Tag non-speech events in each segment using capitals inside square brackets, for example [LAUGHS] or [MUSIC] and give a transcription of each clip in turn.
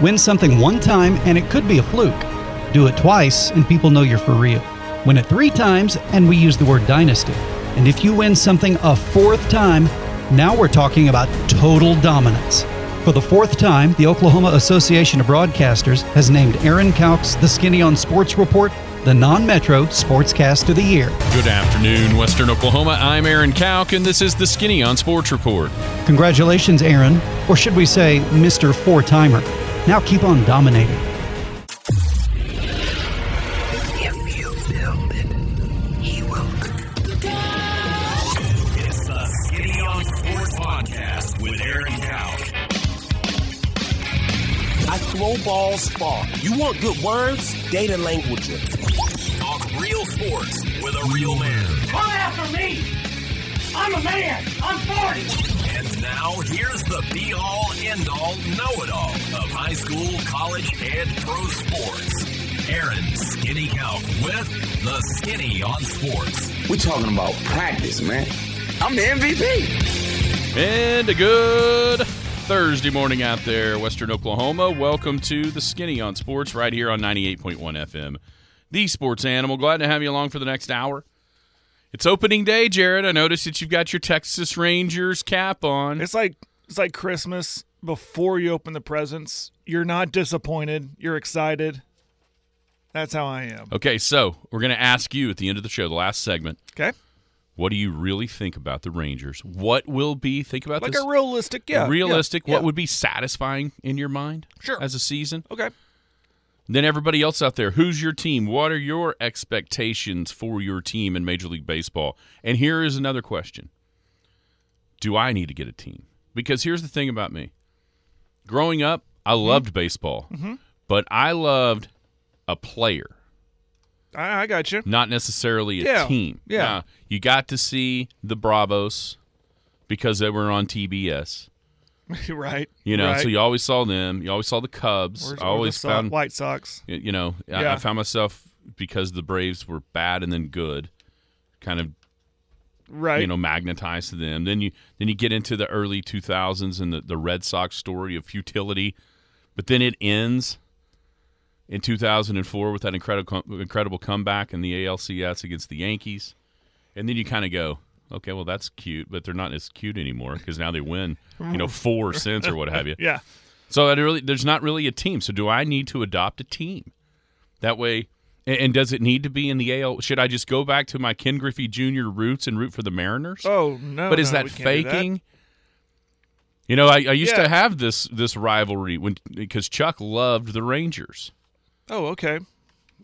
Win something one time and it could be a fluke. Do it twice and people know you're for real. Win it three times and we use the word dynasty. And if you win something a fourth time, now we're talking about total dominance. For the fourth time, the Oklahoma Association of Broadcasters has named Aaron Kauk's The Skinny on Sports Report the non Metro Sportscast of the Year. Good afternoon, Western Oklahoma. I'm Aaron Kauk, and this is the Skinny on Sports Report. Congratulations, Aaron, or should we say, Mr. Four Timer. Now keep on dominating. If you build it, he will. It's the Skinny on Sports Podcast with Aaron Kauk. I throw balls far. You want good words? Data language. Talk real sports with a real man. Come after me! I'm a man! I'm 40! And now here's the be all end all know it all of high school, college, and pro sports. Aaron Skinny Kauk with the Skinny on Sports. We're talking about practice, man. I'm the MVP. And a good Thursday morning out there, Western Oklahoma. Welcome to the Skinny on Sports right here on 98.1 FM. The Sports Animal. Glad to have you along for the next hour. It's opening day, Jared. I noticed that you've got your Texas Rangers cap on. It's like it's like Christmas before you open the presents. You're not disappointed. You're excited. That's how I am. Okay, so we're going to ask you at the end of the show, the last segment, Okay, what do you really think about the Rangers? What will be, think about like this. a realistic, yeah, realistic, yeah, what yeah. would be satisfying in your mind Sure. as a season? Okay, Then everybody else out there, who's your team? What are your expectations for your team in Major League Baseball? And here is another question. Do I need to get a team? Because here's the thing about me. Growing up, I Mm-hmm. loved baseball. But I loved a player, I, I got you. not necessarily a Yeah, team. yeah. Now, you got to see the Bravos because they were on TBS. [LAUGHS] right. You know, right. so you always saw them. You always saw the Cubs. Or- I always So- found White Sox. You know I- I, found myself because the braves were bad and then good kind of Right. you know magnetized to them then you then you get into the early 2000s and the, the red sox story of futility but then it ends in 2004 with that incredible incredible comeback in the alcs against the yankees and then you kind of go okay well that's cute but they're not as cute anymore because now they win you know [LAUGHS] four cents or what have you [LAUGHS] yeah. so really, there's not really a team. So do I need to adopt a team? That way, and, and does it need to be in the AL? Should I just go back to my Ken Griffey Jr. roots and root for the Mariners? Oh no. but is no, that we that. faking? You know, I, I used Yeah. to have this this rivalry when because Chuck loved the Rangers. Oh, okay.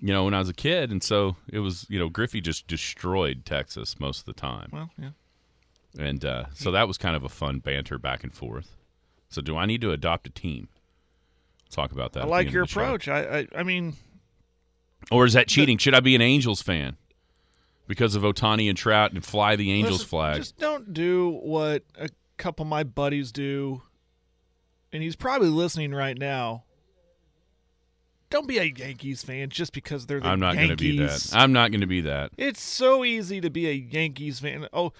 You know, when I was a kid, and so it was. You know, Griffey just destroyed Texas most of the time, Well, yeah. and uh, so that was kind of a fun banter back and forth. So, do I need to adopt a team? Talk about that. I like your the approach. I, I, I mean, Or is that cheating? Should I be an Angels fan because of Ohtani and Trout and fly the Angels listen, flag? Just don't do what a couple of my buddies do, and he's probably listening right now. Don't be a Yankees fan just because they're the I'm not going to be that. Yankees. I'm not going to be that. It's so easy to be a Yankees fan. Oh,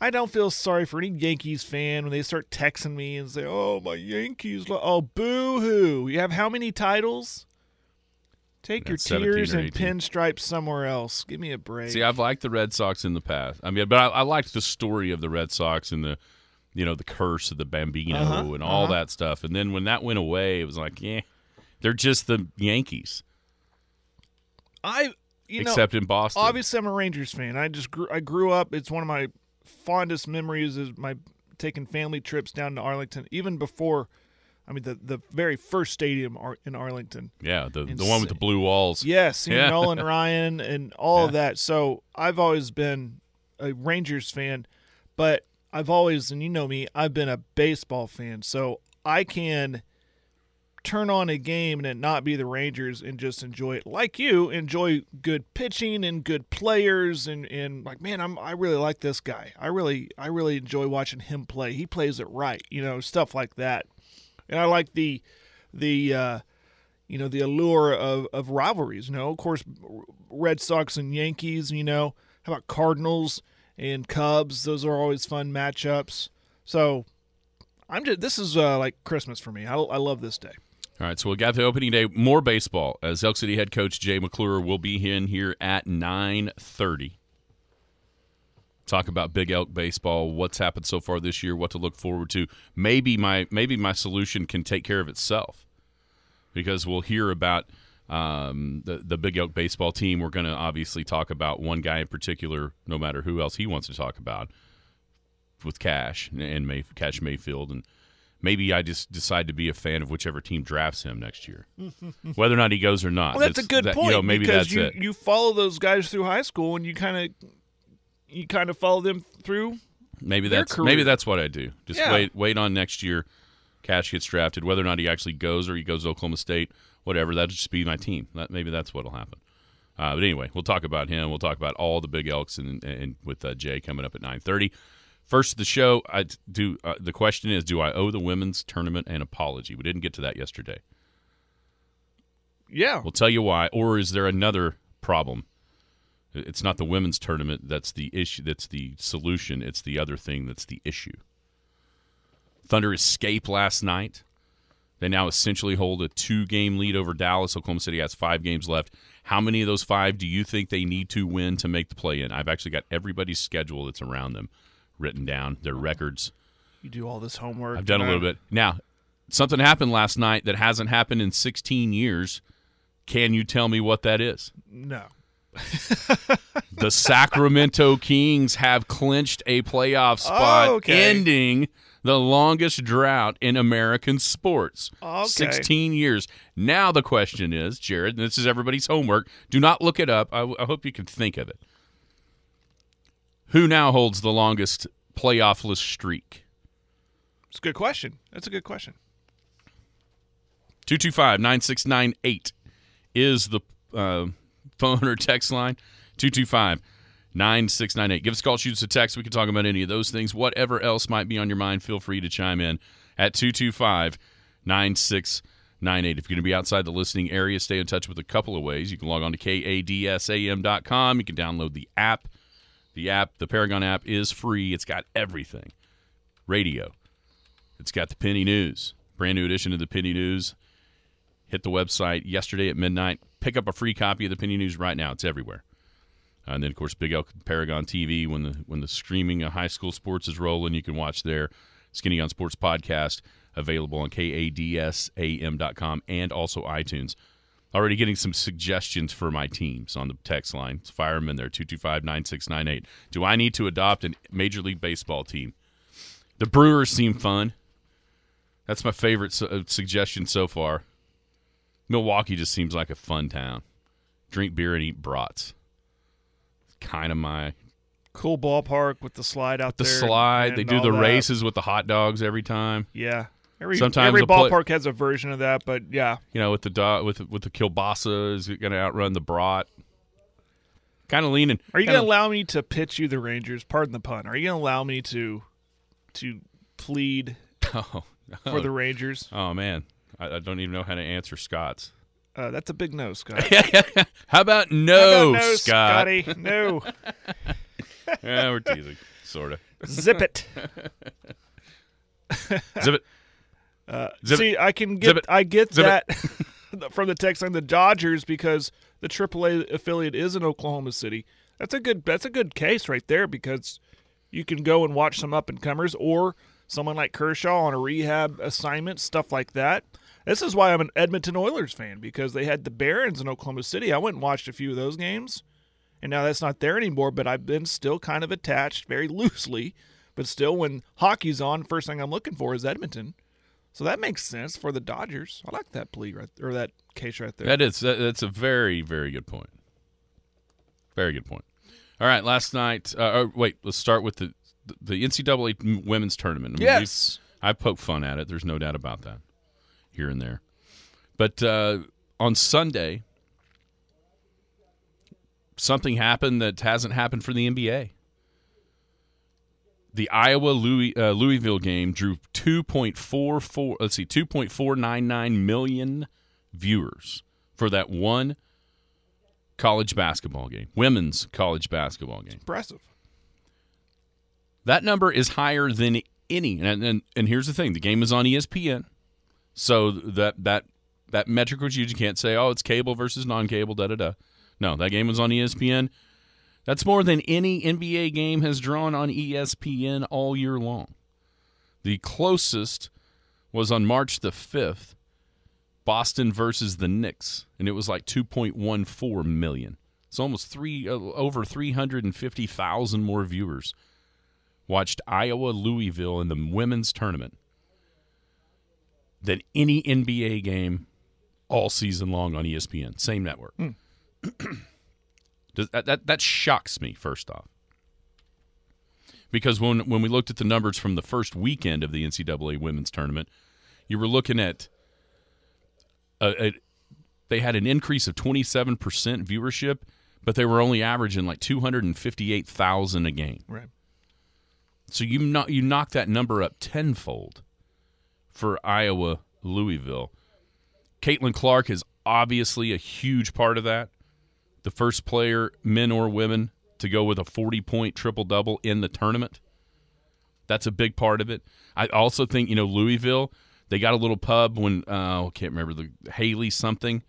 I don't feel sorry for any Yankees fan when they start texting me and say, "Oh, my Yankees! Oh, boo hoo! You have how many titles? Take That's your tears and pinstripes somewhere else. Give me a break." See, I've liked the Red Sox in the past. I mean, but I, I liked the story of the Red Sox and the, you know, the curse of the Bambino Uh-huh, and all uh-huh. that stuff. And then when that went away, it was like, yeah, they're just the Yankees, I, you know, except in Boston. obviously I'm a Rangers fan. I just grew I grew up. It's one of my fondest memories is my taking family trips down to Arlington even before I mean the the very first stadium in Arlington. yeah, the the one with the blue walls. Yes, Yeah. Nolan [LAUGHS] Ryan and all of that. So I've always been a Rangers fan, but I've always and you know me, I've been a baseball fan. So I can turn on a game and it not be the Rangers and just enjoy it. Like you enjoy good pitching and good players and and like man I'm I really like this guy. I really I really enjoy watching him play. He plays it right you know stuff like that. And I like the the uh you know the allure of of rivalries you know. Of course Red Sox and Yankees you know. How about Cardinals and Cubs? Those are always fun matchups. So I'm just this is uh, like Christmas for me. I, I love this day All right, so we'll get to opening day. More baseball as Elk City head coach Jay McClure will be in here at nine thirty. Talk about Big Elk baseball, what's happened so far this year, what to look forward to. Maybe my maybe my solution can take care of itself because we'll hear about um, the the Big Elk baseball team. We're going to obviously talk about one guy in particular, no matter who else he wants to talk about, with Cash and May, Cash Mayfield, and maybe I just decide to be a fan of whichever team drafts him next year, [LAUGHS] whether or not he goes or not. Well, that's, a good that- point. You know, maybe because that's you, it. you follow those guys through high school, and you kind of you kind of follow them through. Maybe that's career. maybe that's what I do. Just Yeah. wait wait on next year. Cash gets drafted, whether or not he actually goes or he goes to Oklahoma State, whatever. That'll just be my team. That maybe that's what'll happen. Uh, but anyway, we'll talk about him. We'll talk about all the big elks and, and with uh, Jay coming up at nine thirty. First of the show, I do. Uh, the question is, do I owe the women's tournament an apology? We didn't get to that yesterday. Yeah, We'll tell you why. Or is there another problem? It's not the women's tournament that's the issue. That's the solution. It's the other thing that's the issue. Thunder escape last night. They now essentially hold a two-game lead over Dallas. Oklahoma City has five games left. How many of those five do you think they need to win to make the play-in? I've actually got everybody's schedule that's around them written down, their records. you do all this homework. I've done a little bit. Now, something happened last night that hasn't happened in 16 years. Can you tell me what that is? No, [LAUGHS] The Sacramento Kings have clinched a playoff spot, Oh, okay. ending the longest drought in American sports. Okay. 16 years. Now the question is, Jared, and this is everybody's homework. Do not look it up. I, I hope you can think of it. Who now holds the longest playoffless streak? it's a good question. That's a good question. 225 9698 is the uh, phone or text line. 225 9698. Give us a call, shoot us a text. We can talk about any of those things. Whatever else might be on your mind, feel free to chime in at 225 9698. If you're going to be outside the listening area, stay in touch with a couple of ways. You can log on to kadsam.com. You can download the app. The app, the Paragon app, is free. It's got everything radio, it's got the Penny News, brand new edition of the Penny News hit the website yesterday at midnight. Pick up a free copy of the Penny News right now. It's everywhere. Uh, and then, of course, Big Elk Paragon TV. When the when the streaming of high school sports is rolling, you can watch their Skinny on Sports podcast available on kadsam.com and also iTunes. Already getting some suggestions for my teams on the text line. Let's fire them in there 225 9698. Do I need to adopt a Major League Baseball team? The Brewers seem fun. That's my favorite su- uh, suggestion so far. Milwaukee just seems like a fun town. Drink beer and eat brats. Kind of my Cool ballpark with the slide out the there. slide. They do the that. races with the hot dogs every time. Yeah. Every, Sometimes every ballpark has a version of that, but yeah, You know, with the with with the kielbasa is it going to outrun the brat. Kind of leaning. Are you going to allow me to pitch you the Rangers? Pardon the pun. Are you going to allow me to to plead [LAUGHS] Oh, for the Rangers? oh man, I, I don't even know how to answer Scott's. Uh, that's a big no, Scott. [LAUGHS] How about How no, about no, Scott? Scotty. No. [LAUGHS] yeah, we're teasing, sort of. Zip it. Zip it. Uh, Zip See, it. I can get. I get Zip that [LAUGHS] from the text on the Dodgers because the AAA affiliate is in Oklahoma City. That's a good that's a good case right there because you can go and watch some up and comers or someone like Kershaw on a rehab assignment, stuff like that. This is why I'm an Edmonton Oilers fan because they had the Barons in Oklahoma City. I went and watched a few of those games. And now that's not there anymore, but I've been still kind of attached very loosely. But still, when hockey's on, first thing I'm looking for is Edmonton. So that makes sense for the Dodgers. I like that plea right or that case right there. That is that, that's a very very good point. Very good point. All right, last night. Uh, oh, wait, let's start with the the NCAA women's tournament. I mean, Yes. I poke fun at it. There's no doubt about that. Here and there, but uh, on Sunday, something happened that hasn't happened for the NBA. The Iowa Louis, uh, Louisville game drew 2.44 let's see 2.499 million viewers for that one college basketball game, women's college basketball game. Impressive. That number is higher than any. And, and and here's the thing: the game is on ESPN, so that that that metric was used. You can't say, oh, it's cable versus non-cable. Da da da. No, that game was on ESPN. That's more than any NBA game has drawn on ESPN all year long. The closest was on March the 5th, Boston versus the Knicks, and it was like 2.14 million. It's almost three uh, over 350,000 more viewers watched Iowa Louisville in the women's tournament than any NBA game all season long on ESPN, same network. [CLEARS THROAT] Does, that, that that shocks me first off. Because when when we looked at the numbers from the first weekend of the NCAA women's tournament, you were looking at a, a they had an increase of 27% viewership, but they were only averaging like 258,000 a game. Right. So you knock you knock that number up tenfold for Iowa Louisville. Caitlin Clark is obviously a huge part of that. The first player, men or women, to go with a 40 point triple double in the tournament. That's a big part of it. I also think, you know, Louisville, they got a little pub when uh, I can't remember the Haley something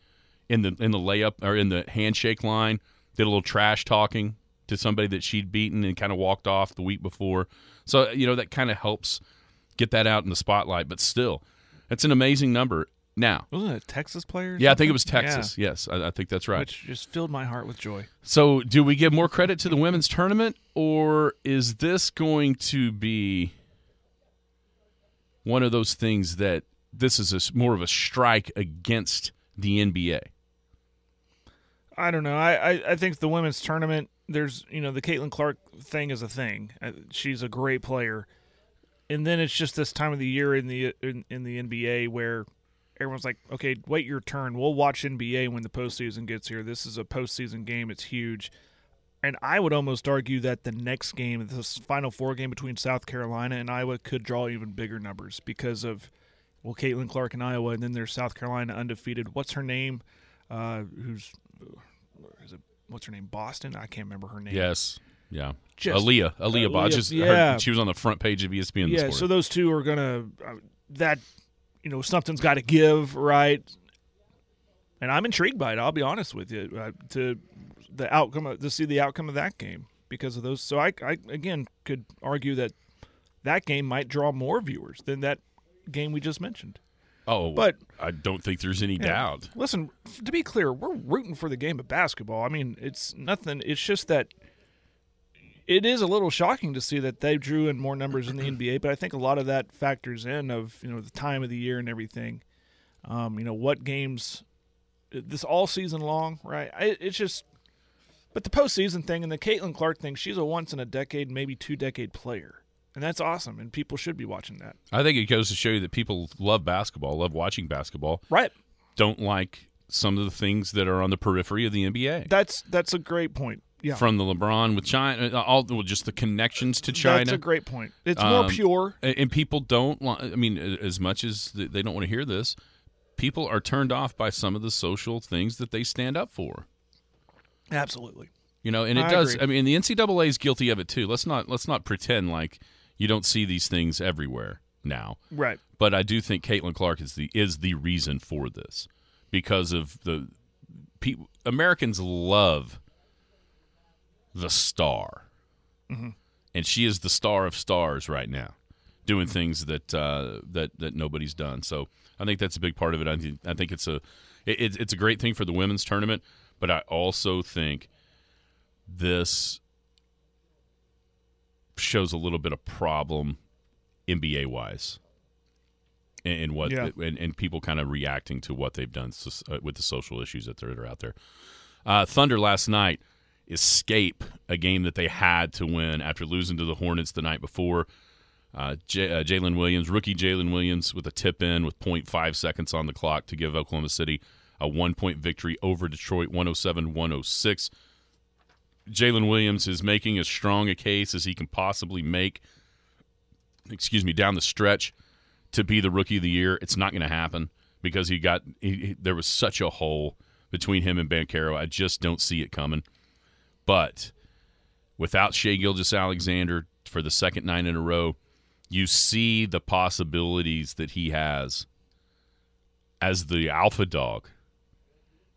in the in the layup or in the handshake line, did a little trash talking to somebody that she'd beaten and kind of walked off the week before. So, you know, that kind of helps get that out in the spotlight, but still, that's an amazing number. Now, Wasn't it a Texas player? yeah, I think it was Texas. Yes, I, I think that's right. Which just filled my heart with joy. So, do we give more credit to the women's tournament, or is this going to be one of those things that this is a more of a strike against the NBA? I don't know. I, I, I think the women's tournament. There's you know the Caitlin Clark thing is a thing. Uh, She's a great player, and then it's just this time of the year in the in, in the NBA where everyone's like, okay, wait your turn. We'll watch NBA when the postseason gets here. This is a postseason game. It's huge. And I would almost argue that the next game, this Final Four game between South Carolina and Iowa, could draw even bigger numbers because of, well, Caitlin Clark and Iowa, and then there's South Carolina undefeated. What's her name? Uh, who's, is it, what's her name? Boston? I can't remember her name. Yes. Yeah. Just- Aliyah. Aliyah Aliyah, Bodges. her- yeah. she was on the front page of ESPN yeah, so those two are gonna uh, that you know something's got to give, right? And I'm intrigued by it. I'll be honest with you. Uh, to the outcome of, to see the outcome of that game because of those. So I, I again could argue that that game might draw more viewers than that game we just mentioned. oh, but- I don't think there's any Yeah. doubt. Listen, to be clear, we're rooting for the game of basketball. I mean, it's nothing. It's just that it is a little shocking to see that they drew in more numbers in the NBA, but I think a lot of that factors in of you know the time of the year and everything. Um, you know what games this all season long, right? I, it's just, but the postseason thing and the Caitlin Clark thing, she's a once in a decade, maybe two decade player, and that's awesome, and people should be watching that. I think it goes to show you that people love basketball, love watching basketball, Right. don't like some of the things that are on the periphery of the NBA. That's that's a great point. Yeah. From the LeBron with China, uh, all well, just the connections to China. That's a great point. It's more Um, pure. and, people don't. I mean, as much as they don't want to hear this, people are turned off by some of the social things that they stand up for. Absolutely. You know, and it I does. agree. I mean, the NCAA is guilty of it too. Let's not let's not pretend like you don't see these things everywhere now. Right. But I do think Caitlin Clark is the is the reason for this because of the people. Americans love the star, and she is the star of stars right now, doing things that uh, that that nobody's done. So I think that's a big part of it. I think, I think it's a it, it's- it's a great thing for the women's tournament, but I also think this shows a little bit of problem NBA wise and, and what Yeah. and, and people kind of reacting to what they've done uh, with the social issues that are, that are out there. Uh, Thunder last night escape a game that they had to win after losing to the Hornets the night before. Uh, uh, Jalen Williams, rookie Jalen Williams, with a tip in with 0.5 seconds on the clock to give Oklahoma City a one point victory over Detroit 107 106. Jalen Williams is making as strong a case as he can possibly make, excuse me, down the stretch to be the rookie of the year. It's not going to happen because he got he, he- there was such a hole between him and Banchero. I just don't see it coming. But without Shai Gilgeous-Alexander for the second nine in a row, you see the possibilities that he has as the alpha dog.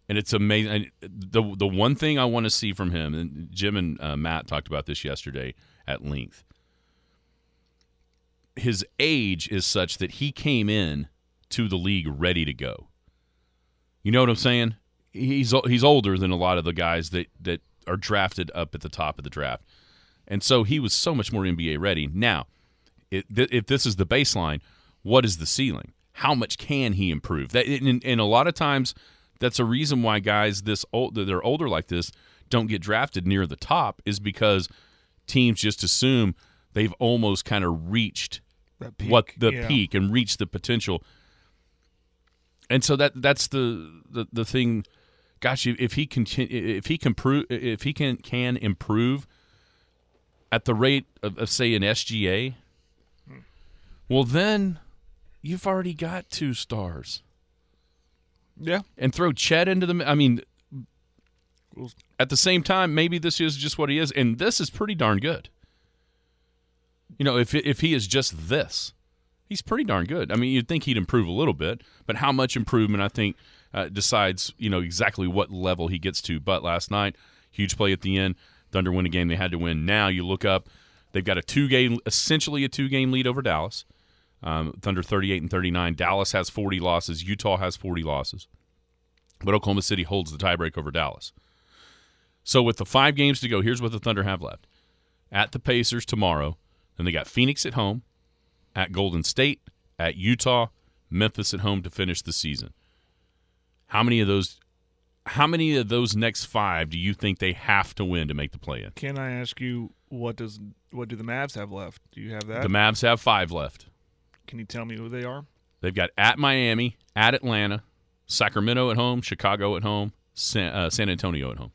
And it's amazing. And The the one thing I want to see from him, and Jim and uh, Matt talked about this yesterday at length. His age is such that he came in to the league ready to go. You know what I'm saying? He's he's older than a lot of the guys that that are drafted up at the top of the draft, and so he was so much more NBA ready. Now, it, th- if this is the baseline, what is the ceiling? How much can he improve? That and, and a lot of times, that's a reason why guys this old that they're older like this don't get drafted near the top is because teams just assume they've almost kind of reached what the yeah. peak and reached the potential. And so that that's the the, the thing. Gosh, if he continue, if he can prove, if he can can improve at the rate of, of say an SGA, well then you've already got two stars. Yeah. And throw Chet into the. I mean, at the same time, maybe this is just what he is, and this is pretty darn good. You know, if if he is just this, he's pretty darn good. I mean, you'd think he'd improve a little bit, but how much improvement, I think, uh, decides you know exactly what level he gets to. But last night, huge play at the end. Thunder win a game they had to win. Now you look up, they've got a two game, essentially a two game lead over Dallas. Um, Thunder 38 and 39. Dallas has 40 losses. Utah has 40 losses. But Oklahoma City holds the tiebreak over Dallas. So with the five games to go, here's what the Thunder have left: at the Pacers tomorrow. Then they got Phoenix at home, at Golden State, at Utah, Memphis at home to finish the season. How many of those? How many of those next five do you think they have to win to make the play-in? Can I ask you what does what do the Mavs have left? Do you have that? The Mavs have five left. Can you tell me who they are? They've got at Miami, at Atlanta, Sacramento at home, Chicago at home, San, uh, San Antonio at home.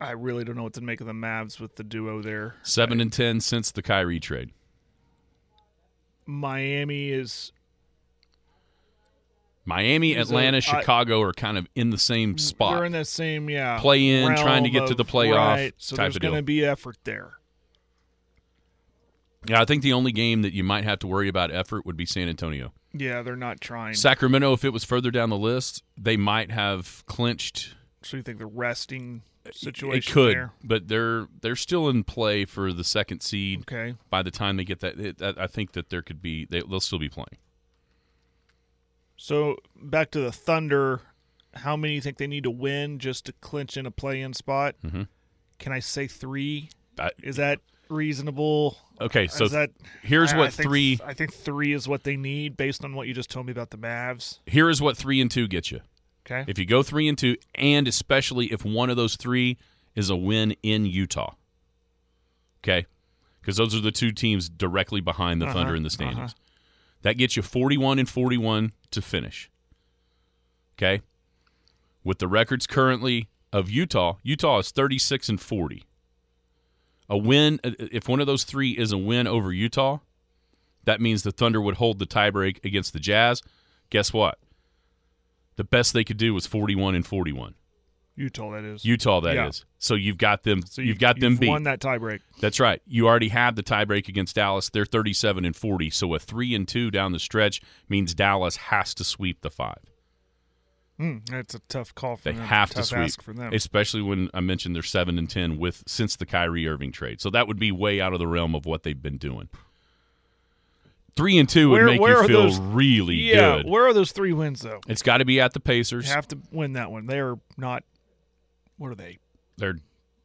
I really don't know what to make of the Mavs with the duo there. Seven and ten since the Kyrie trade. Miami is Miami, Atlanta, a- I- Chicago are kind of in the same mm, spot. they're in the same yeah Play in, trying to get to the of- playoff Right, so type there's of going to be effort there. yeah, I think the only game that you might have to worry about effort would be San Antonio. Yeah, they're not trying. Sacramento, if it was further down the list, they might have clinched. so you think the resting situation It could, there? but they're they're still in play for the second seed. Okay. By the time they get that, it, I think that there could be they, they'll still be playing. So back to the Thunder, how many you think they need to win just to clinch in a play-in spot? Mhm. Can I say three? I- Is that reasonable? Okay, so Is that here's I- what I think- three I think three is what they need based on what you just told me about the Mavs. here is what three and two get you. Okay. If you go three and two, and especially if one of those three is a win in Utah, okay, because those are the two teams directly behind the Uh-huh, Thunder in the standings. That gets you forty-one and forty-one to finish. Okay, with the records currently of Utah, Utah is thirty-six and forty. A win, uh, if one of those three is a win over Utah, that means the Thunder would hold the tiebreak against the Jazz. Guess what? The best they could do was 41 and 41. Utah, that is. Utah, that is. Yeah. So you've got them. so you've got them beat. won that tiebreak. That's right. You already have the tiebreak against Dallas. They're 37 and 40. So a three and two down the stretch means Dallas has to sweep the five. Hmm, that's a tough call for They them. have to sweep, for them. especially when I mentioned they're seven and ten with since the Kyrie Irving trade. So that would be way out of the realm of what they've been doing. Three and two would make where you feel those- really yeah, good. where are those three wins though? It's got to be at the You Pacers. have to win that one. They are not. What are they? They're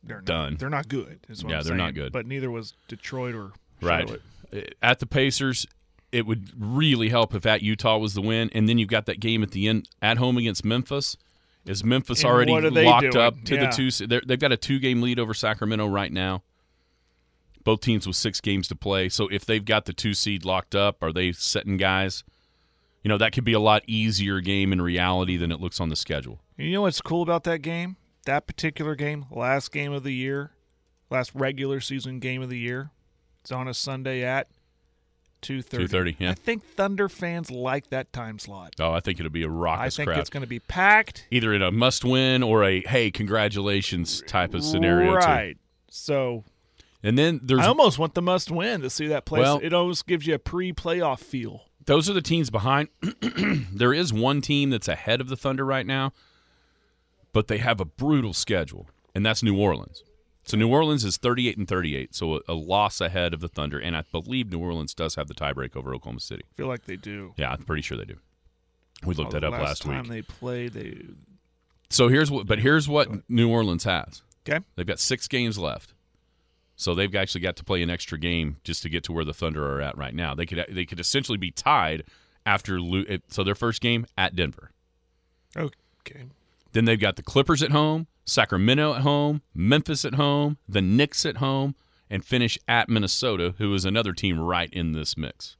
They're not, Done. They're not good. Yeah, I'm they're not good. But neither was Detroit or Right. Charlotte. At the Pacers, it would really help if at Utah was the win, and then you've got that game at the end at home against Memphis. Is Memphis And already what are they locked doing? up to Yeah. the two? They've got a two-game lead over Sacramento right now. Both teams with six games to play. So if they've got the two seed locked up, are they setting guys? You know that could be a lot easier game in reality than it looks on the schedule. You know what's cool about that game? That particular game, last game of the year, last regular season game of the year. It's on a Sunday at two thirty. 2:30, yeah. I think Thunder fans like that time slot. Oh, I think it'll be a raucous I think crowd. it's going to be packed. Either in a must-win or a hey, congratulations type of scenario. too. right. So And then there's I almost want the must win to see that place. Well- it almost gives you a pre-playoff feel. those are the teams behind. [CLEARS THROAT] there is one team that's ahead of the Thunder right now, but they have a brutal schedule, and that's New Orleans. So New Orleans is 38 and 38, so a, a loss ahead of the Thunder, and I believe New Orleans does have the tiebreak over Oklahoma City. I feel like they do. Yeah, I'm pretty sure they do. We looked Oh, that up last last time week. they played, they So here's what, but here's what New Orleans has. okay. They've got six games left, so they've actually got to play an extra game just to get to where the Thunder are at right now. They could they could essentially be tied after eh, so their first game at Denver. Okay. Then they've got the Clippers at home, Sacramento at home, Memphis at home, the Knicks at home, and finish at Minnesota, who is another team right in this mix.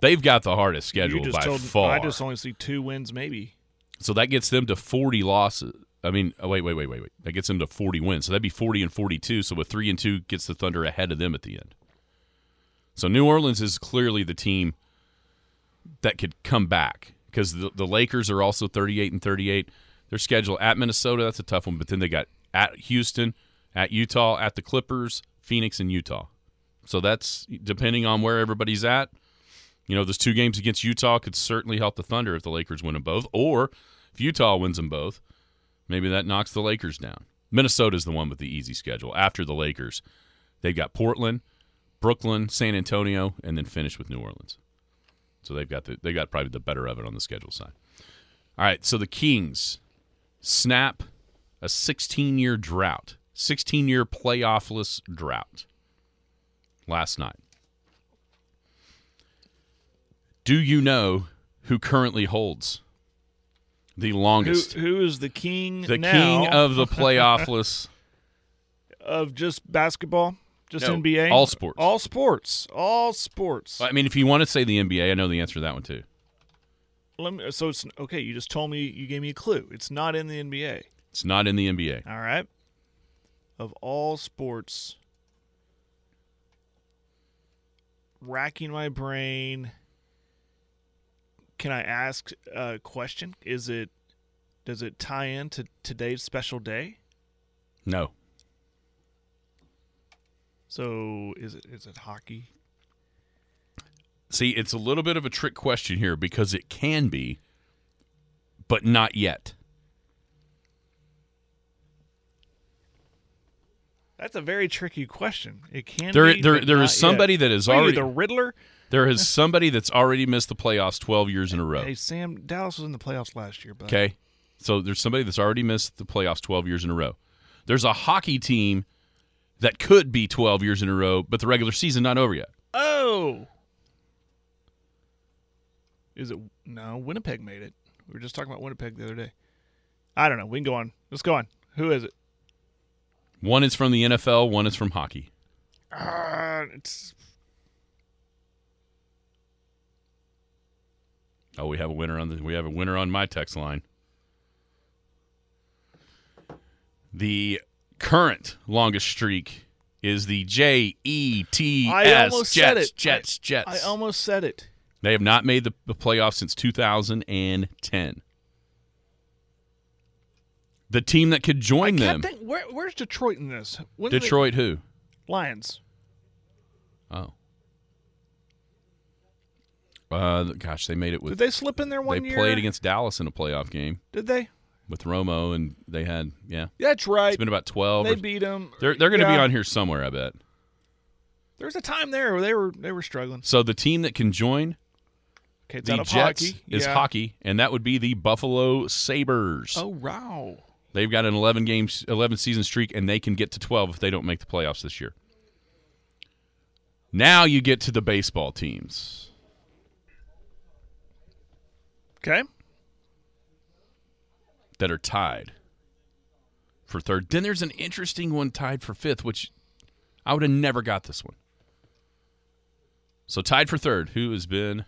They've got the hardest schedule by told far. I just only see two wins, maybe. So that gets them to 40 losses. I mean, oh, wait, wait, wait, wait, wait. That gets them to 40 wins. So that'd be 40 and 42. So with 3 and 2 gets the Thunder ahead of them at the end. So New Orleans is clearly the team that could come back because the, the Lakers are also 38 and 38. Their schedule at Minnesota, that's a tough one, but then they got at Houston, at Utah, at the Clippers, Phoenix, and Utah. So that's depending on where everybody's at. You know, those two games against Utah could certainly help the Thunder if the Lakers win them both, or if Utah wins them both, maybe that knocks the Lakers down. Minnesota's the one with the easy schedule. After the Lakers, they've got Portland, Brooklyn, San Antonio, and then finish with New Orleans. So they've got the they got probably the better of it on the schedule side. All right, so the Kings snap a 16 year drought, 16 year playoffless drought last night. Do you know who currently holds the Who longest? who is the king? the now king of the [LAUGHS] playoffless. of just basketball, just No, NBA, all sports. all sports, all sports. I mean, if you want to say the NBA, I know the answer to that one too. Let me, so it's okay. You just told me you gave me a clue. It's not in the NBA. It's not in the NBA. All right. Of all sports, racking my brain. Can I ask a question? Is it does it tie in to today's special day? No. So is it is it hockey? See, it's a little bit of a trick question here because it can be, but not yet. That's a very tricky question. It can There, be, there, there is somebody yet. that is already the Riddler. there is somebody that's already missed the playoffs twelve years in a row. Hey Sam, Dallas was in the playoffs last year, but Okay, so there's somebody that's already missed the playoffs twelve years in a row. There's a hockey team that could be twelve years in a row, but the regular season not over yet. Oh. Is it no? Winnipeg made it. We were just talking about Winnipeg the other day. I don't know. We can go on. Let's go on. Who is it? One is from the NFL, one is from hockey. Uh, it's Oh, we have a winner on the we have a winner on my text line. The current longest streak is the J E T I S almost Jets said it. Jets Jets. I almost said it. They have not made the, the playoffs since 2010. The team that could join them, think, where, where's Detroit in this? When did they- Detroit. Who? Lions. Oh, uh, gosh, they made it with. Did they slip in there one they year? played against Dallas in a playoff game Did they? With Romo, and they had yeah. That's right. It's been about 12. They or- beat them. they're they're going to be on here somewhere, I bet. There's a time there where they were they were struggling. So the team that can join Okay, the Jets hockey. is Yeah. hockey, and that would be the Buffalo Sabres. Oh wow. They've got an 11 game 11 season streak and they can get to 12 if they don't make the playoffs this year. Now you get to the baseball teams. Okay. That are tied for third. Then there's an interesting one tied for fifth, which I would have never got this one. So tied for third, who has been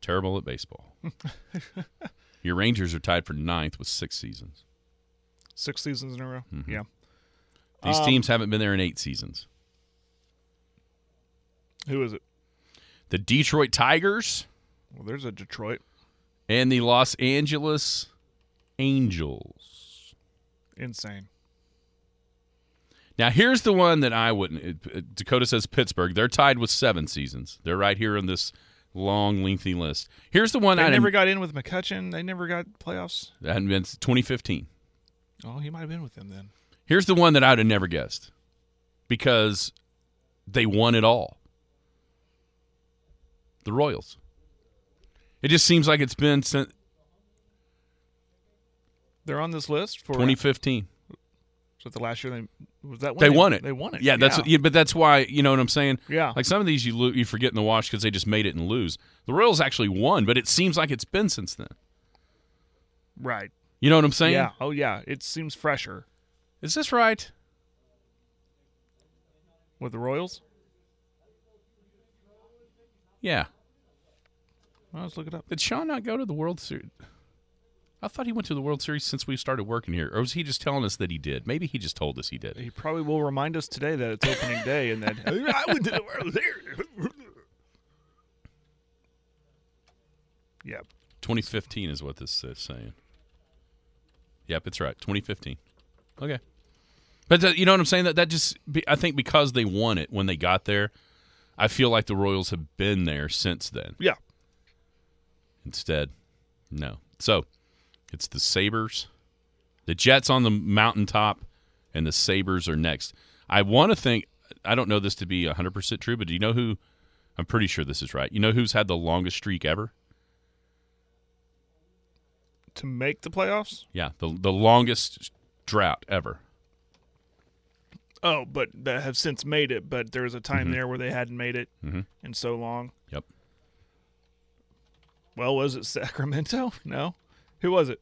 terrible at baseball? [LAUGHS] Your Rangers are tied for ninth with six seasons. Six seasons in a row. Mm-hmm. Yeah. These Um, teams haven't been there in eight seasons. Who is it? The Detroit Tigers Well, there's a Detroit. and the Los Angeles Angels. Insane. Now here's the one that I wouldn't. Dakota says Pittsburgh. They're tied with seven seasons. They're right here on this long, lengthy list. Here's the one They I never got in with McCutchen. They never got playoffs. that hadn't been 2015. Oh, he might have been with them then. Here's the one that I'd have never guessed because they won it all. The Royals. It just seems like it's been since They're on this list for 2015. So the last year they was that when They won it. They won it. Yeah, that's yeah, but that's why you know what I'm saying. Yeah. like some of these you lo- you forget in the wash because they just made it and lose. The Royals actually won, but it seems like it's been since then. right. You know what I'm saying? Yeah. Oh yeah. It seems fresher Is this right? with the Royals. Yeah. Well, let's look it up. Did Sean not go to the World Series? I thought he went to the World Series since we started working here, or was he just telling us that he did? Maybe he just told us he did. He probably will remind us today that it's opening day and that [LAUGHS] I went to the World Series. Yep. 2015 is what this is saying. Yep, it's right. 2015. Okay. But uh, you know what I'm saying? That that just be, I think because they won it when they got there, I feel like the Royals have been there since then. Yeah. Instead, no. So it's the Sabres, the Jets on the mountaintop, and the Sabres are next. I want to think. I don't know this to be 100 percent true, but do you know who? I'm pretty sure this is right. You know who's had the longest streak ever? To make the playoffs? Yeah, the the longest drought ever. Oh, but that have since made it. But there was a time Mhm. there where they hadn't made it Mhm. in so long. Yep. Well, was it Sacramento? [LAUGHS] No. Who was it?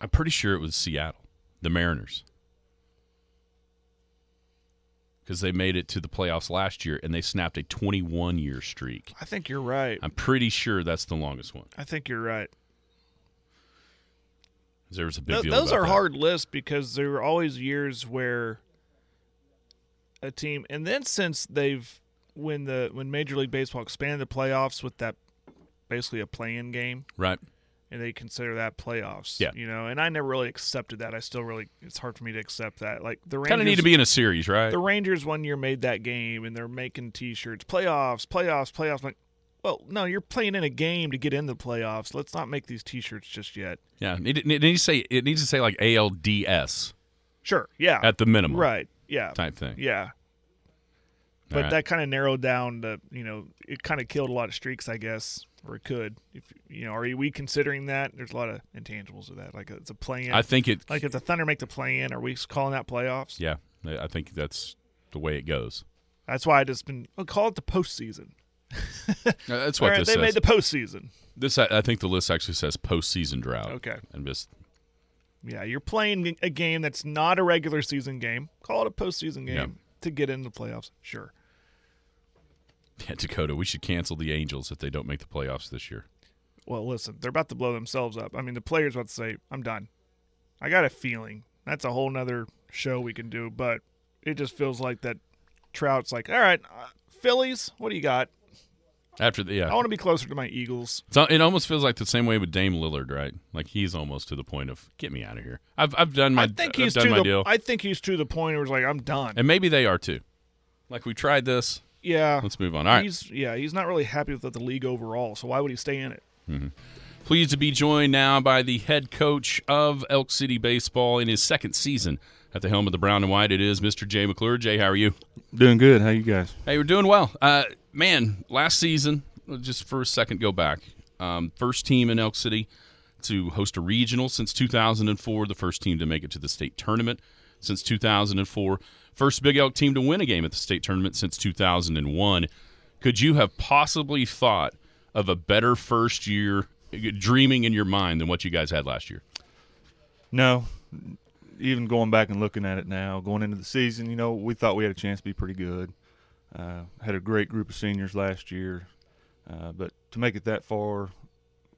I'm pretty sure it was Seattle, the Mariners. Because they made it to the playoffs last year and they snapped a 21 year streak. I think you're right. I'm pretty sure that's the longest one. I think you're right. There was a big Th- deal. those are that. hard lists because there were always years where a team, and then since they've when the when Major League Baseball expanded the playoffs with that basically a play-in game, Right. And they consider that playoffs. Yeah. you know, and I never really accepted that. I still really it's hard for me to accept that. Like the Rangers Kind of need to be in a series, right? the Rangers one year made that game, and they're making T-shirts, playoffs, playoffs, playoffs. I'm like, well, no, you're playing in a game to get in the playoffs. Let's not make these T-shirts just yet. Yeah. It, it needs to say it needs to say like ALDS Sure, yeah, at the minimum. right, yeah, Type thing. yeah. But right. that kind of narrowed down the, you know, it kind of killed a lot of streaks, I guess, or it could. If you know, are we considering that? There's a lot of intangibles of that. Like it's a play-in. I think it. like if the Thunder make the play-in, are we calling that playoffs? Yeah. I think that's the way it goes. That's why I just been well, call it the postseason. [LAUGHS] That's what [LAUGHS] right, they says. made the postseason. this I, I think the list actually says postseason drought. Okay. And just Yeah, you're playing a game that's not a regular season game. Call it a postseason game Yeah. to get into the playoffs. Sure. Yeah, Dakota, we should cancel the Angels if they don't make the playoffs this year. Well, listen, they're about to blow themselves up. I mean, the players about to say, "I'm done." I got a feeling that's a whole nother show we can do, but it just feels like that. Trout's like, "All right, uh, Phillies, what do you got? After the yeah, I want to be closer to my Eagles." So it almost feels like the same way with Dame Lillard, right? Like he's almost to the point of get me out of here. I've I've done my I think he's to my the. deal, I think he's to the point where it's like, "I'm done." and maybe they are too. Like we tried this. Yeah, Let's move on. All right. He's yeah, he's not really happy with the league overall. So why would he stay in it? Pleased to be joined now by the head coach of Elk City Baseball in his second season at the helm of the Brown and White. It is Mr. Jay McClure. Jay, how are you? Doing good. How you guys? Hey, we're doing well. Uh, man, last season, just for a second, go back. Um, first team in Elk City to host a regional since 2004. The first team to make it to the state tournament since 2004. First Big Elk team to win a game at the state tournament since 2001. Could you have possibly thought of a better first year, dreaming in your mind, than what you guys had last year? No. Even going back and looking at it now, going into the season, you know, we thought we had a chance to be pretty good. Uh, had a great group of seniors last year, uh, but to make it that far,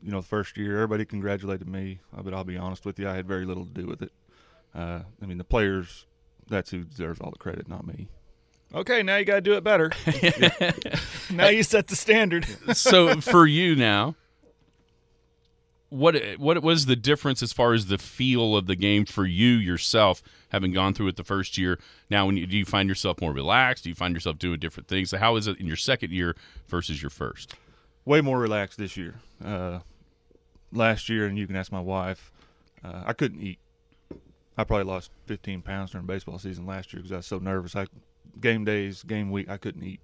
you know, the first year, everybody congratulated me. Uh, but I'll be honest with you, I had very little to do with it. Uh, I mean, the players, that's who deserves all the credit, not me. Okay, now you got to do it better. [LAUGHS] [LAUGHS] now you set the standard. [LAUGHS] so for you now, what what was the difference as far as the feel of the game for you yourself, having gone through it the first year? Now, when you, do you find yourself more relaxed? Do you find yourself doing different things? So how is it in your second year versus your first? Way more relaxed this year. Uh, last year, and you can ask my wife, uh, I couldn't eat. I probably lost 15 pounds during baseball season last year because I was so nervous. I game days, game week, I couldn't eat.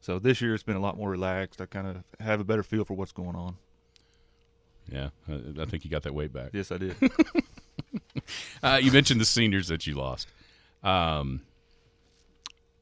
So this year it's been a lot more relaxed. I kind of have a better feel for what's going on. Yeah, I, I think you got that weight back. Yes, I did. [LAUGHS] uh, you mentioned the seniors that you lost. Um,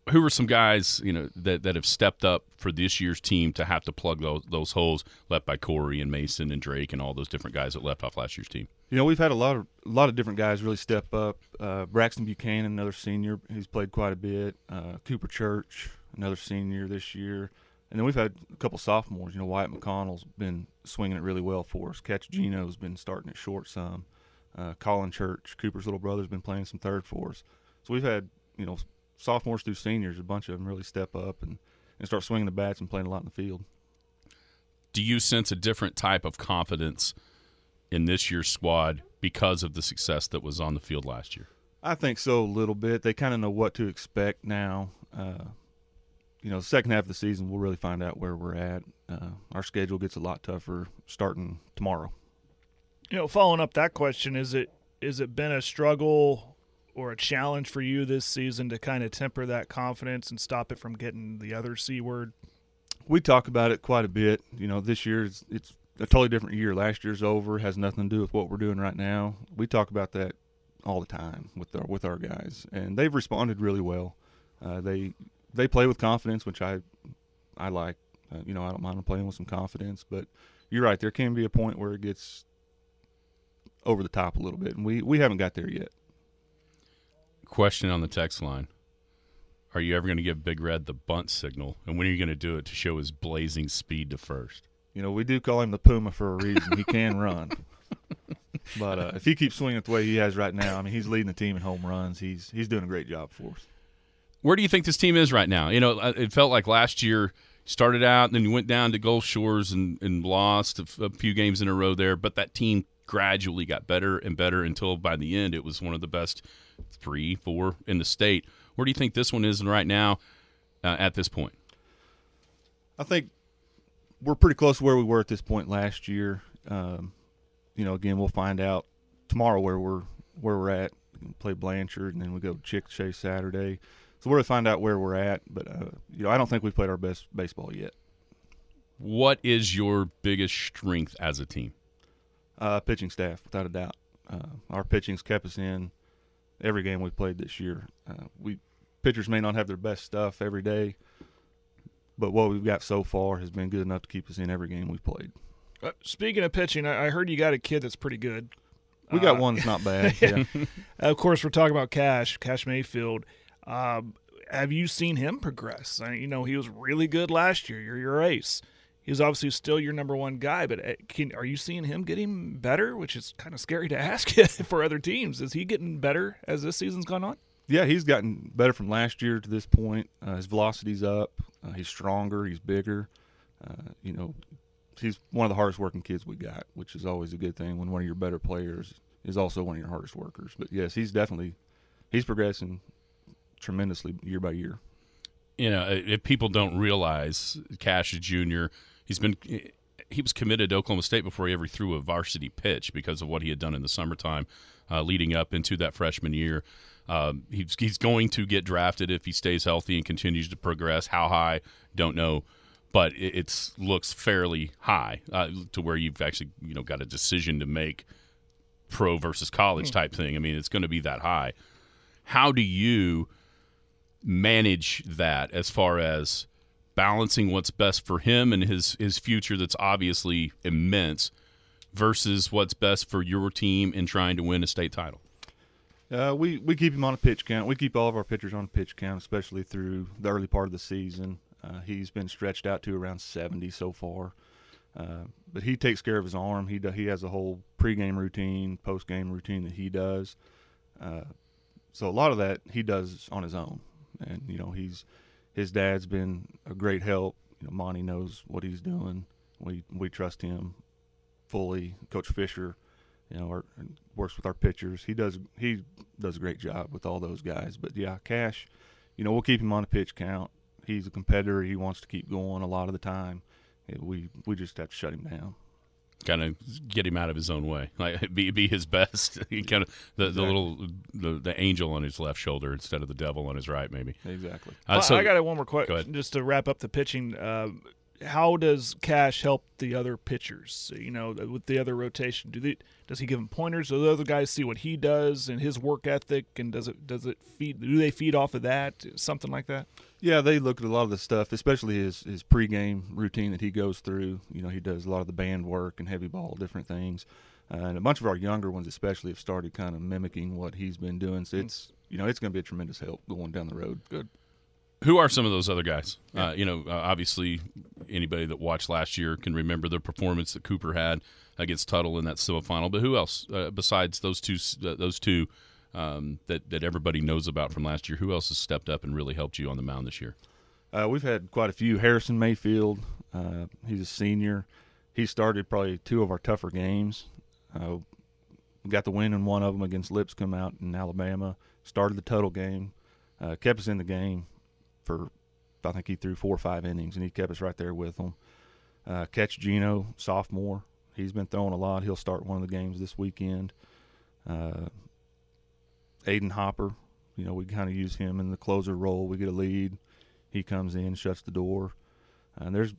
who are some guys you know that, that have stepped up for this year's team to have to plug those those holes left by Corey and Mason and Drake and all those different guys that left off last year's team? You know, we've had a lot of a lot of different guys really step up. Uh, Braxton Buchanan, another senior, he's played quite a bit. Uh, Cooper Church, another senior this year. And then we've had a couple sophomores. You know, Wyatt McConnell's been swinging it really well for us. Catch Gino's been starting at short some. Uh, Colin Church, Cooper's little brother's been playing some third for us. So we've had, you know, sophomores through seniors, a bunch of them really step up and, and start swinging the bats and playing a lot in the field. Do you sense a different type of confidence in this year's squad because of the success that was on the field last year? I think so a little bit. They kind of know what to expect now. Uh, you know, the second half of the season, we'll really find out where we're at. Uh, our schedule gets a lot tougher starting tomorrow. You know, following up that question, is it is it been a struggle or a challenge for you this season to kind of temper that confidence and stop it from getting the other c word? We talk about it quite a bit. You know, this year it's, it's a totally different year. Last year's over, has nothing to do with what we're doing right now. We talk about that all the time with our with our guys, and they've responded really well. Uh, they they play with confidence, which I I like. Uh, you know, I don't mind them playing with some confidence, but you're right. There can be a point where it gets over the top a little bit, and we we haven't got there yet. Question on the text line: Are you ever going to give Big Red the bunt signal, and when are you going to do it to show his blazing speed to first? You know, we do call him the Puma for a reason. he can run. [LAUGHS] But uh, if he keeps swinging the way he has right now, I mean, he's leading the team in home runs. He's he's doing a great job for us. Where do you think this team is right now? You know, uh, it felt like last year started out, and then you went down to Gulf Shores and, and lost a, a few games in a row there, but that team gradually got better and better until by the end it was one of the best three, four in the state. Where do you think this one is right now uh, at this point? I think we're pretty close to where we were at this point last year. Um, you know, again, we'll find out tomorrow where we're where we're at. We play Blanchard, and then we go Chickasha Saturday. So we're going to find out where we're at, but uh, you know I don't think we've played our best baseball yet. What is your biggest strength as a team? Uh, pitching staff, without a doubt. Uh, our pitching's kept us in every game we've played this year. Uh, we pitchers may not have their best stuff every day, but what we've got so far has been good enough to keep us in every game we've played. Uh, speaking of pitching, I, I heard you got a kid that's pretty good. We got Uh, one that's not bad. [LAUGHS] Yeah. of course, we're talking about Cash, Cash Mayfield. Um, have you seen him progress? I, you know, he was really good last year. You're your ace. He's obviously still your number one guy, but uh, can, are you seeing him getting better? Which is kind of scary to [LAUGHS] ask [LAUGHS] for other teams. Is he getting better as this season's gone on? Yeah, he's gotten better from last year to this point. Uh, his velocity's up. Uh, he's stronger. He's bigger. Uh, you know, he's one of the hardest working kids we got, which is always a good thing when one of your better players is also one of your hardest workers. But yes, he's definitely he's progressing tremendously year by year. You know, if people don't realize Cash Jr., he's been he was committed to Oklahoma State before he ever threw a varsity pitch because of what he had done in the summertime, uh, leading up into that freshman year. Um, he's he's going to get drafted if he stays healthy and continues to progress. How high? Don't know, but it it's, looks fairly high uh, to where you've actually you know got a decision to make, pro versus college type thing. I mean, it's going to be that high. How do you manage that as far as balancing what's best for him and his his future that's obviously immense versus what's best for your team in trying to win a state title? Uh, we we keep him on a pitch count. We keep all of our pitchers on a pitch count, especially through the early part of the season. Uh, he's been stretched out to around 70 so far, uh, but he takes care of his arm. He do, he has a whole pregame routine, postgame routine that he does. Uh, so a lot of that he does on his own, and you know he's his dad's been a great help. You know, Monty knows what he's doing. We we trust him fully. Coach Fisher, you know, our, works with our pitchers. He does he does a great job with all those guys. But yeah, Cash, you know, we'll keep him on a pitch count. He's a competitor. He wants to keep going a lot of the time. We we just have to shut him down kind of get him out of his own way, [LAUGHS] like be be his best. [LAUGHS] he kind of the, the little the, the angel on his left shoulder instead of the devil on his right, maybe. Exactly. Uh, so I got one more question, just to wrap up the pitching. Uh, how does Cash help the other pitchers? You know, with the other rotation, do they does he give them pointers? Do the other guys see what he does and his work ethic, and does it does it feed? Do they feed off of that? Something like that. Yeah, they look at a lot of the stuff, especially his his pregame routine that he goes through. You know, he does a lot of the band work and heavy ball, different things. Uh, and a bunch of our younger ones, especially, have started kind of mimicking what he's been doing. So it's you know it's going to be a tremendous help going down the road. Good. Who are some of those other guys? Yeah. Uh, you know, uh, obviously, anybody that watched last year can remember the performance that Cooper had against Tuttle in that semifinal. But who else uh, besides those two? Uh, those two um, that that everybody knows about from last year. Who else has stepped up and really helped you on the mound this year? Uh, we've had quite a few. Harrison Mayfield, uh, he's a senior. He started probably two of our tougher games. Uh, got the win in one of them against Lipscomb out in Alabama. Started the total game, uh, kept us in the game for I think he threw four or five innings, and he kept us right there with him. Uh, Catch Gino, sophomore, he's been throwing a lot. He'll start one of the games this weekend. Uh, Aiden Hopper, you know, we kind of use him in the closer role. We get a lead, he comes in, shuts the door, and there's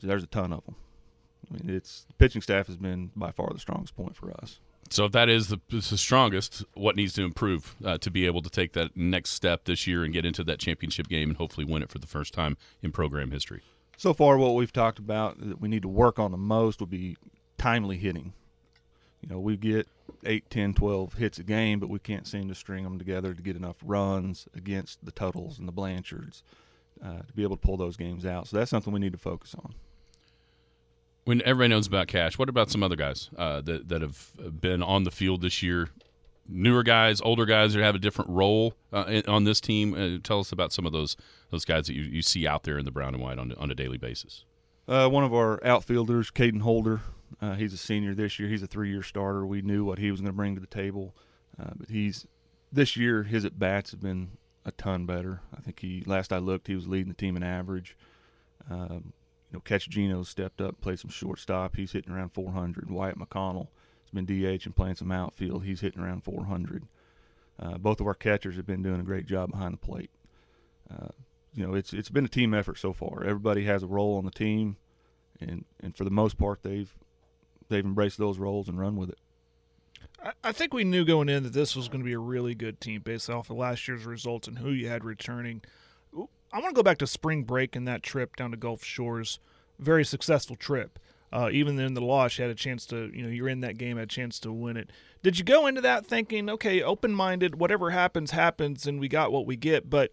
there's a ton of them. I mean, it's the pitching staff has been by far the strongest point for us. So if that is the, the strongest, what needs to improve uh, to be able to take that next step this year and get into that championship game and hopefully win it for the first time in program history? So far, what we've talked about that we need to work on the most would be timely hitting. You know, we get 8, 10, 12 hits a game, but we can't seem to string them together to get enough runs against the Tuttles and the Blanchards uh, to be able to pull those games out. So that's something we need to focus on. When everybody knows about Cash, what about some other guys uh, that that have been on the field this year? Newer guys, older guys that have a different role uh, on this team. Uh, tell us about some of those those guys that you, you see out there in the brown and white on on a daily basis. Uh, one of our outfielders, Caden Holder, uh, he's a senior this year. He's a three-year starter. We knew what he was going to bring to the table, but he's this year his at bats have been a ton better. I think he last I looked he was leading the team in average. Um, you know, Catch Gino stepped up, played some shortstop. He's hitting around 400. Wyatt McConnell has been DH and playing some outfield. He's hitting around 400. Uh, both of our catchers have been doing a great job behind the plate. Uh, you know, it's it's been a team effort so far. Everybody has a role on the team, and and for the most part, they've they've embraced those roles and run with it. I think we knew going in that this was going to be a really good team based off of last year's results and who you had returning. I want to go back to spring break and that trip down to Gulf Shores. Very successful trip. Uh, even in the loss, you had a chance to, you know, you're in that game, had a chance to win it. Did you go into that thinking, okay, open minded, whatever happens, happens, and we got what we get? But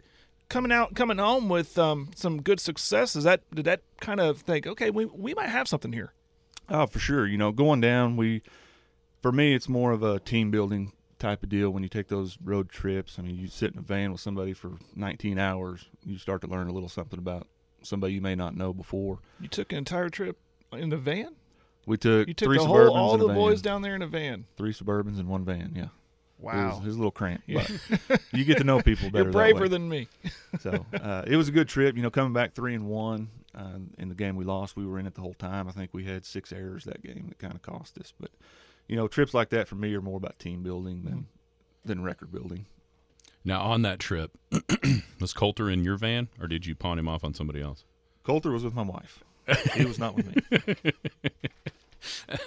coming out, coming home with um, some good success, is that did that kind of think, okay, we we might have something here? Oh, for sure. You know, going down, we, for me, it's more of a team building type of deal when you take those road trips. I mean, you sit in a van with somebody for 19 hours, you start to learn a little something about somebody you may not know before. You took an entire trip in the van? We took, you took three the Suburbans whole, all the boys down there in a van. Three Suburbans and one van, yeah. Wow. It was, it was a little cramped, Yeah. but [LAUGHS] you get to know people better. You're braver than me. [LAUGHS] so uh, it was a good trip. You know, coming back three and one uh, in the game we lost, we were in it the whole time. I think we had six errors that game that kind of cost us. But you know, trips like that for me are more about team building than than record building. Now, on that trip, [CLEARS THROAT] was Coulter in your van, or did you pawn him off on somebody else? Coulter was with my wife. He was not with me.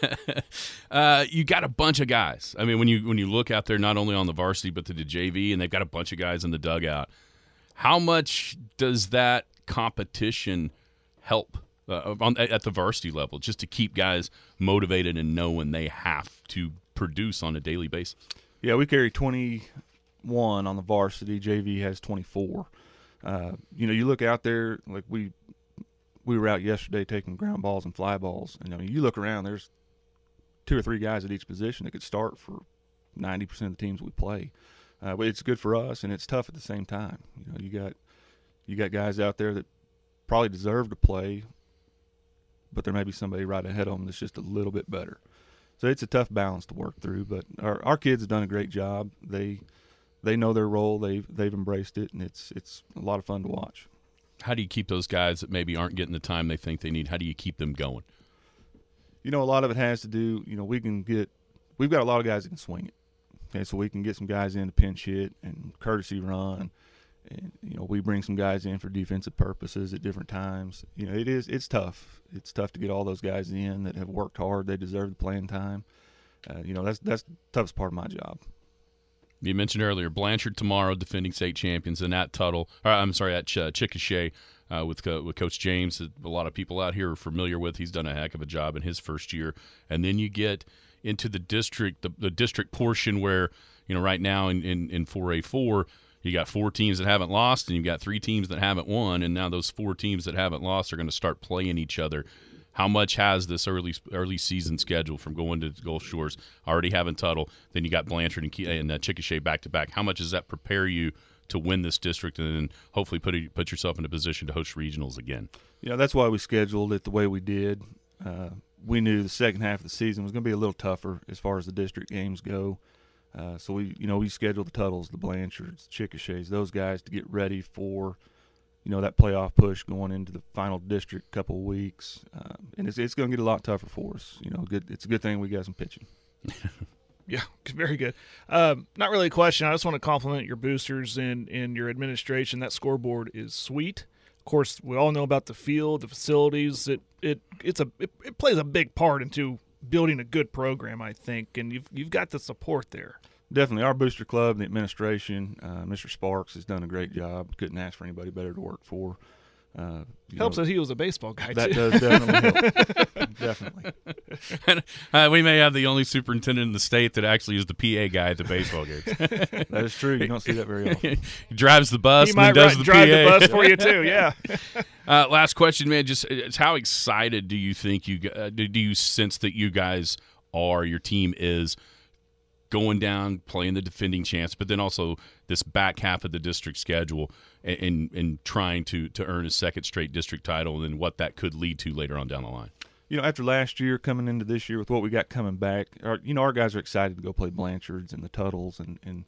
[LAUGHS] uh, you got a bunch of guys. I mean, when you when you look out there, not only on the varsity but to the JV, and they've got a bunch of guys in the dugout. How much does that competition help uh, on, at the varsity level, just to keep guys motivated and know when they have to produce on a daily basis? Yeah, we carry 21 on the varsity. JV has 24. Uh, you know, you look out there like we we were out yesterday taking ground balls and fly balls, and I mean, you look around. There's two or three guys at each position that could start for 90% of the teams we play. Uh, but it's good for us, and it's tough at the same time. You know, you got you got guys out there that probably deserve to play, but there may be somebody right ahead of them that's just a little bit better. So it's a tough balance to work through. But our our kids have done a great job. They they know their role. They've they've embraced it, and it's it's a lot of fun to watch. How do you keep those guys that maybe aren't getting the time they think they need? How do you keep them going? You know, a lot of it has to do. You know, we can get we've got a lot of guys that can swing it. Okay, so we can get some guys in to pinch hit and courtesy run. And you know, we bring some guys in for defensive purposes at different times. You know, it is it's tough. It's tough to get all those guys in that have worked hard. They deserve the playing time. Uh, you know, that's that's the toughest part of my job. You mentioned earlier Blanchard tomorrow, defending state champions, and at Tuttle. Or, I'm sorry, at Ch- Chickasha uh, with uh, with Coach James. A lot of people out here are familiar with. He's done a heck of a job in his first year, and then you get into the district, the, the district portion where you know right now in in, in 4A4 you got four teams that haven't lost, and you've got three teams that haven't won, and now those four teams that haven't lost are going to start playing each other. How much has this early early season schedule from going to Gulf Shores already having Tuttle? Then you got Blanchard and, and uh, Chickasha back to back. How much does that prepare you to win this district and then hopefully put a, put yourself in a position to host regionals again? Yeah, that's why we scheduled it the way we did. Uh, we knew the second half of the season was going to be a little tougher as far as the district games go. Uh, so we, you know, we scheduled the Tuttles, the Blanchards, the Chickashas, those guys to get ready for, you know, that playoff push going into the final district couple weeks, uh, and it's it's going to get a lot tougher for us. You know, good. It's a good thing we got some pitching. [LAUGHS] Yeah, [LAUGHS] very good. Um, not really a question. I just want to compliment your boosters and, and your administration. That scoreboard is sweet. Of course, we all know about the field, the facilities. It it it's a it, it plays a big part into building a good program, I think, and you've you've got the support there. Definitely, our booster club, the administration, uh, Mr. Sparks has done a great job. Couldn't ask for anybody better to work for. Uh, you Helps know, that he was a baseball guy that too. does definitely help. [LAUGHS] definitely. uh, we may have the only superintendent in the state that actually is the PA guy at the baseball games. [LAUGHS] That is true. You don't see that very often. [LAUGHS] he drives the bus he and might does ri- the drive PA. the bus for you too. Yeah. Uh, last question, man. Just it's how excited do you think you uh, do do you sense that you guys are, your team is going down, playing the defending champs, but then also this back half of the district schedule and and, trying to to earn a second straight district title, and what that could lead to later on down the line. you know, after last year coming into this year with what we got coming back, our, you know, our guys are excited to go play Blanchards and the Tuttles and and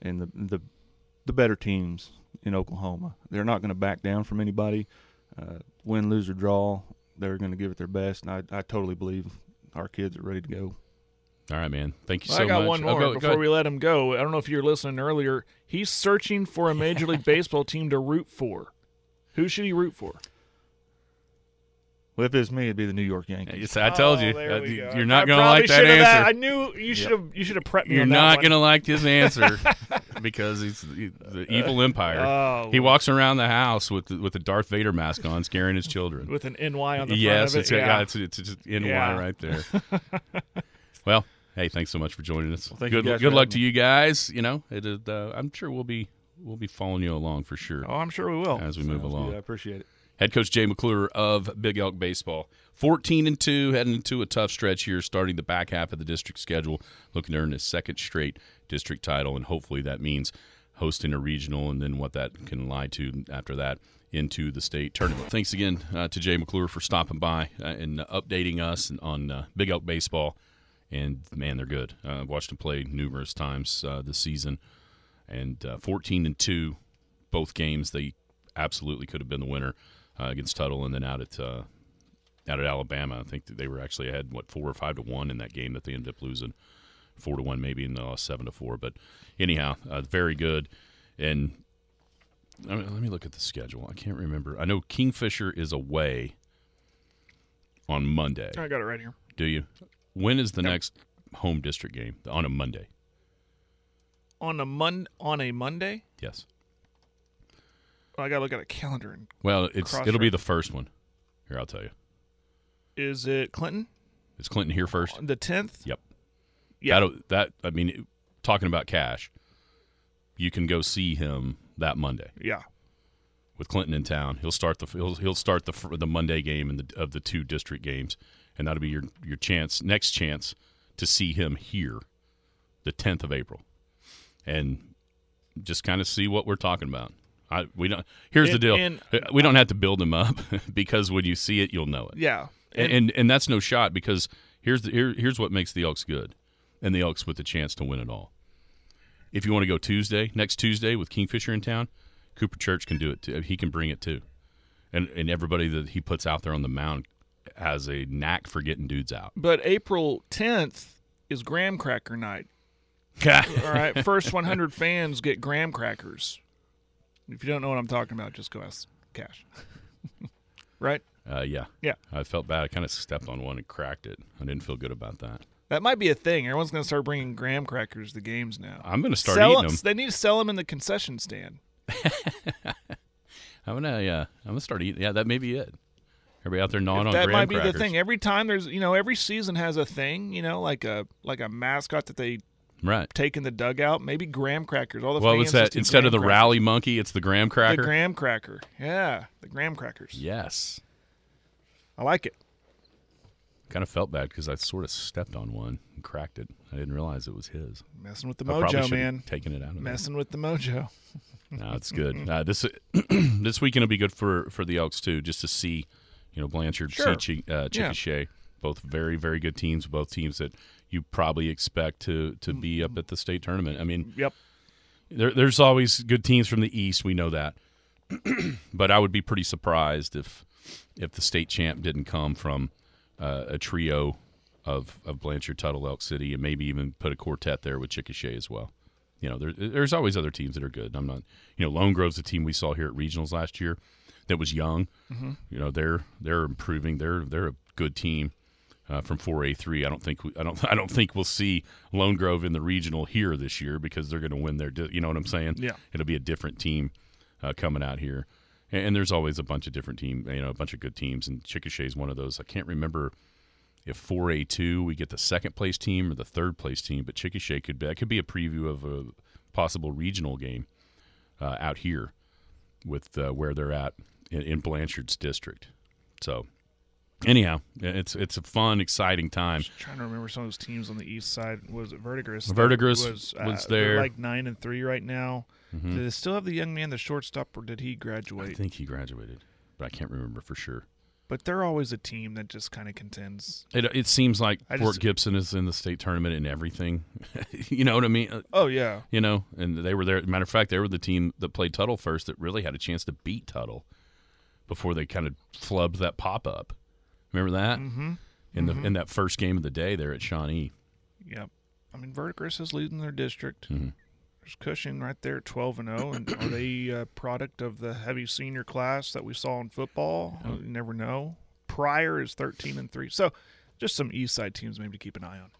and the the, the better teams in Oklahoma. They're not going to back down from anybody. Uh, win, lose or draw, they're going to give it their best, and I, I totally believe our kids are ready to go. All right, man. Thank you Well, so I got much. one Oh, more go- go before ahead. we let him go. I don't know if you were listening earlier. He's searching for a Major League [LAUGHS] Baseball team to root for. Who should he root for? Well, if it's me, it'd be the New York Yankees. I told you, Oh, uh, you- go. you're not going to like that should have answer. I knew you should have. You should have prepped me. You're on that not going to like his answer [LAUGHS] because he's the, the evil empire. Oh, he walks around the house with the, with a Darth Vader mask on, scaring his children. with an NY on the yes, front it's, of it. yeah. it's it's just NY Yeah. right there. [LAUGHS] well, hey, thanks so much for joining us. thank you good good luck having to me. you guys. You know, it is, uh, I'm sure we'll be we'll be following you along for sure Oh, I'm sure we will. as we move along. good. I appreciate it. Head coach Jay McClure of Big Elk Baseball. 14 and 2, heading into a tough stretch here, starting the back half of the district schedule, looking to earn his second straight district title, and hopefully that means hosting a regional and then what that can lie to after that into the state tournament. Thanks again uh, to Jay McClure for stopping by uh, and updating us on uh, Big Elk Baseball. And man, they're good. Uh, I've watched them play numerous times uh, this season, and uh, 14 and 2, both games they absolutely could have been the winner uh, against Tuttle, and then out at uh, out at Alabama, I think that they were actually ahead what four or five to one in that game that they ended up losing four to one, maybe, and they lost seven to four. But anyhow, uh, very good. And I mean, let me look at the schedule. I can't remember. I know Kingfisher is away on Monday. I got it right here. Do you? When is the next home district game? On a Monday. On a mon on a Monday. Yes. I got to look at a calendar. And Well, it's it'll be the first one. Here, I'll tell you. is it Clinton? Is Clinton here first? The tenth. Yep. Yeah. That that I mean, talking about cash, you can go see him that Monday Yeah. with Clinton in town. He'll start the he'll, he'll start the the Monday game in the, of the two district games, and that'll be your your chance next chance to see him here, the tenth of April, and just kind of see what we're talking about. I we don't. Here's the deal: and- uh, we don't have to build him up [LAUGHS] because when you see it, you'll know it. Yeah. and, and and that's no shot because here's the here, here's what makes the Elks good, and the Elks with the chance to win it all. If you want to go Tuesday, next Tuesday with Kingfisher in town, Cooper Church can do it too. He can bring it too, and and everybody that he puts out there on the mound has a knack for getting dudes out. But April 10th is graham cracker night. [LAUGHS] All right, first 100 fans get graham crackers. If you don't know what I'm talking about, just go ask Cash. [LAUGHS] right? Uh, yeah, Yeah. I felt bad. I kind of stepped on one and cracked it. I didn't feel good about that. That might be a thing. Everyone's going to start bringing graham crackers to games now. I'm going to start Sell eating 'em- them. They need to sell them in the concession stand. [LAUGHS] I'm gonna yeah, I'm gonna start eating. Yeah, that may be it. Everybody out there gnawing on that might be crackers. the thing. Every time there's, you know, every season has a thing, you know, like a like a mascot that they right? take in the dugout. Maybe graham crackers. All the fans was that? Instead of the graham rally monkey, it's the graham cracker. the graham cracker. Yeah, the graham crackers. yes. I like it. Kind of felt bad because I sort of stepped on one and cracked it. I didn't realize it was his. Messing with the I mojo, man. Taking it out of there. Messing with the mojo. No, it's good. [LAUGHS] Uh, this [CLEARS THROAT] this weekend will be good for for the Elks too, just to see, you know, Blanchard, Sure. Chi- uh, Yeah. Both very very good teams, both teams that you probably expect to to be up at the state tournament. I mean, Yep. there, there's always good teams from the East. We know that, [CLEARS THROAT] but I would be pretty surprised if if the state champ didn't come from uh, a trio of of Blanchard, Tuttle, Elk City, and maybe even put a quartet there with Chickasha as well. You know, there, there's always other teams that are good. I'm not, you know, Lone Grove's a team we saw here at regionals last year that was young. You know, they're they're improving. They're they're a good team uh, from 4A3. I don't think we, I don't [LAUGHS] I don't think we'll see Lone Grove in the regional here this year because they're going to win their. You know what I'm saying? Yeah. It'll be a different team uh, coming out here, and, and there's always a bunch of different team. You know, a bunch of good teams, and Chickasha is one of those. I can't remember if 4A2 we get the second place team or the third place team, but Chickasha could be that could be a preview of a possible regional game uh, out here with uh, where they're at in, in Blanchard's district. So anyhow, it's it's a fun, exciting time. trying to remember some of those teams on the east side. Was it Verdigris? Verdigris was, was there. like nine and three right now. Mhm. Do they still have the young man, the shortstop, or did he graduate? I think he graduated, but I can't remember for sure. But they're always a team that just kind of contends. It it seems like I Fort just- Gibson is in the state tournament and everything. [LAUGHS] you know what I mean? Uh, Oh yeah, You know, and they were there. Matter of fact, they were the team that played Tuttle first that really had a chance to beat Tuttle before they kind of flubbed that pop up. Remember that? Mm-hmm. In the in that first game of the day there at Shawnee. yep. I mean, Verdigris is leading their district. Mhm. There's Cushing right there, twelve and zero, and are they a product of the heavy senior class that we saw in football? You never know. Pryor is thirteen and three, so just some east side teams maybe to keep an eye on.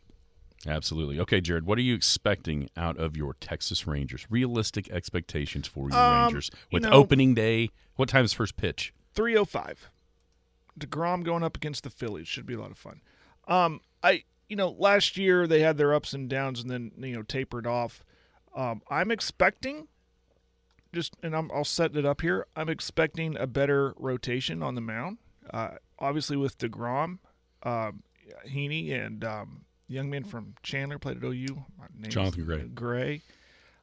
Absolutely. Okay, Jared, what are you expecting out of your Texas Rangers? Realistic expectations for your Um, Rangers you with know- opening day. What time is first pitch? 305. DeGrom going up against the Phillies should be a lot of fun. Um, I you know last year they had their ups and downs and then you know tapered off. Um, I'm expecting just and I'm, I'll set it up here. I'm expecting a better rotation on the mound. Uh, obviously with Degrom, um, Heaney, and um, young man from Chandler played at OU. My name Jonathan Gray. Gray.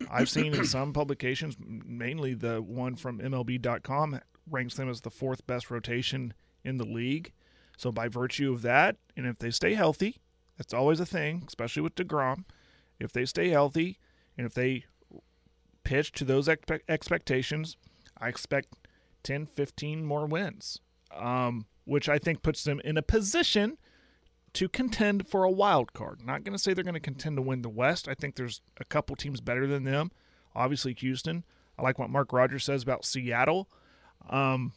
I've seen in some publications, mainly the one from MLB.com, ranks them as the fourth best rotation in the league. So by virtue of that, and if they stay healthy, that's always a thing, especially with Degrom. If they stay healthy, and if they pitch to those expe- expectations, I expect 10, 15 more wins, um, which I think puts them in a position to contend for a wild card. Not going to say they're going to contend to win the West. I think there's a couple teams better than them. Obviously, Houston. I like what Mark Rogers says about Seattle. Um,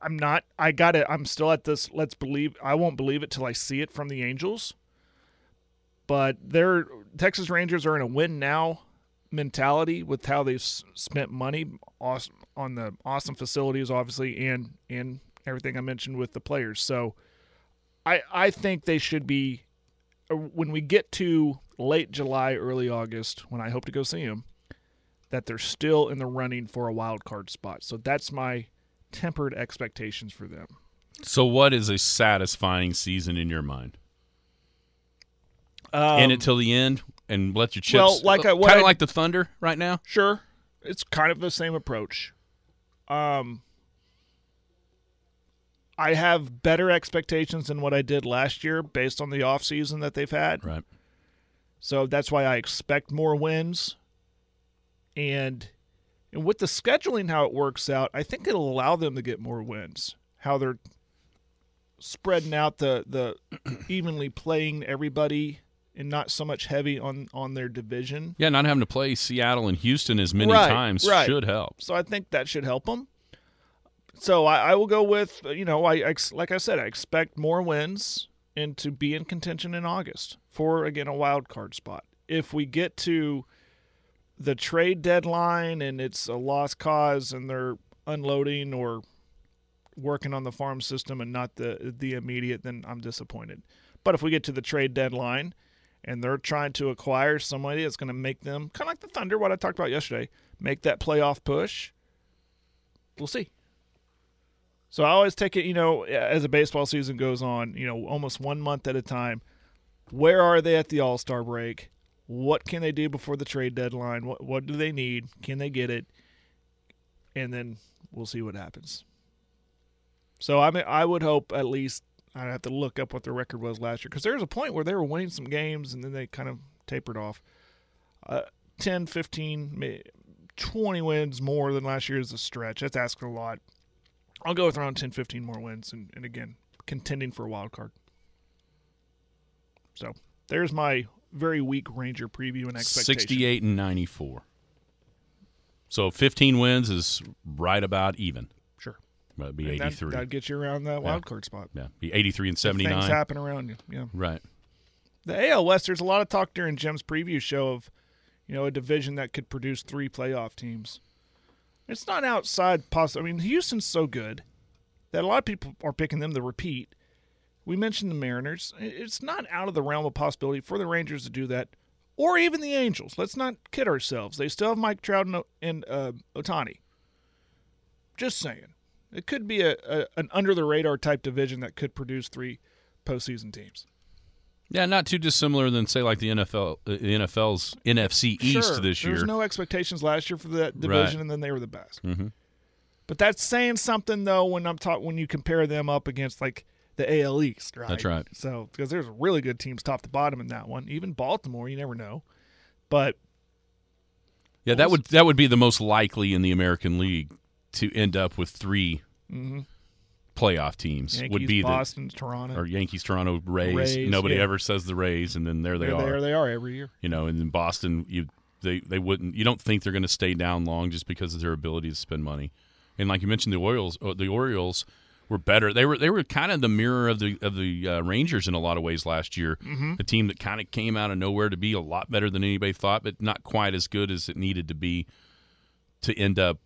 I'm not. I got it. I'm still at this. Let's believe. I won't believe it till I see it from the Angels. But they're Texas Rangers are in a win now mentality with how they've spent money on the awesome facilities, obviously, and and everything I mentioned with the players. So, I I think they should be uh, when we get to late July, early August, when I hope to go see them, that they're still in the running for a wild card spot. So that's my tempered expectations for them. So, what is a satisfying season in your mind? Um, in it till the end and let your chips. well, like kind of like the Thunder right now. Sure, it's kind of the same approach. Um, I have better expectations than what I did last year based on the offseason that they've had. Right. So that's why I expect more wins. And and with the scheduling how it works out, I think it'll allow them to get more wins. How they're spreading out the the [CLEARS THROAT] evenly playing everybody and not so much heavy on on their division. Yeah, not having to play Seattle and Houston as many Right, times right. should help. So I think that should help them. So I, I will go with uh, you know I, I like I said I expect more wins and to be in contention in August for again a wild card spot. If we get to the trade deadline and it's a lost cause and they're unloading or working on the farm system and not the the immediate, then I'm disappointed. But if we get to the trade deadline and they're trying to acquire somebody that's going to make them kind of like the Thunder, what I talked about yesterday, make that playoff push, we'll see. So I always take it, you know, as a baseball season goes on, you know, almost one month at a time. Where are they at the All Star break? What can they do before the trade deadline? What what do they need? Can they get it? And then we'll see what happens. So I mean, I would hope at least I'd have to look up what their record was last year because there was a point where they were winning some games and then they kind of tapered off. Uh, 10, 15, 20 wins more than last year is a stretch. That's asking a lot. I'll go with around 10, 15 more wins and, and again, contending for a wild card. So there's my very weak Ranger preview and expectation. 68 and 94. So 15 wins is right about even. Sure. That'd be And 83. that'd get you around that wild card spot. yeah, be 83 and If 79. Things happen around you. Yeah. Right. The AL West, there's a lot of talk during Jim's preview show of, you know, a division that could produce three playoff teams. It's not outside possible. I mean, Houston's so good that a lot of people are picking them to repeat. We mentioned the Mariners. It's not out of the realm of possibility for the Rangers to do that, or even the Angels. Let's not kid ourselves. They still have Mike Trout and, and uh, Ohtani. Just saying, it could be a, a an under the radar type division that could produce three postseason teams. Yeah, not too dissimilar than say like the NFL, uh, the NFL's NFC East Sure, this year. There was no expectations last year for that division, Right. and then they were the best. mm-hmm. But that's saying something though when I'm talking when you compare them up against like the AL East, right? That's right. So because there's really good teams top to bottom in that one. Even Baltimore, you never know. But Yeah, that would that would be the most likely in the American League to end up with 3 playoff teams. Yankees, would be Boston, Toronto. or Yankees, Toronto, Rays. Rays, Nobody yeah. ever says the Rays, and then there they there, are. there they are every year. you know, and in Boston, you they they wouldn't. You don't think they're going to stay down long just because of their ability to spend money. And like you mentioned, the Orioles, uh, the Orioles were better. They were they were kind of the mirror of the of the uh, Rangers in a lot of ways last year. Mm-hmm. A team that kind of came out of nowhere to be a lot better than anybody thought, but not quite as good as it needed to be to end up,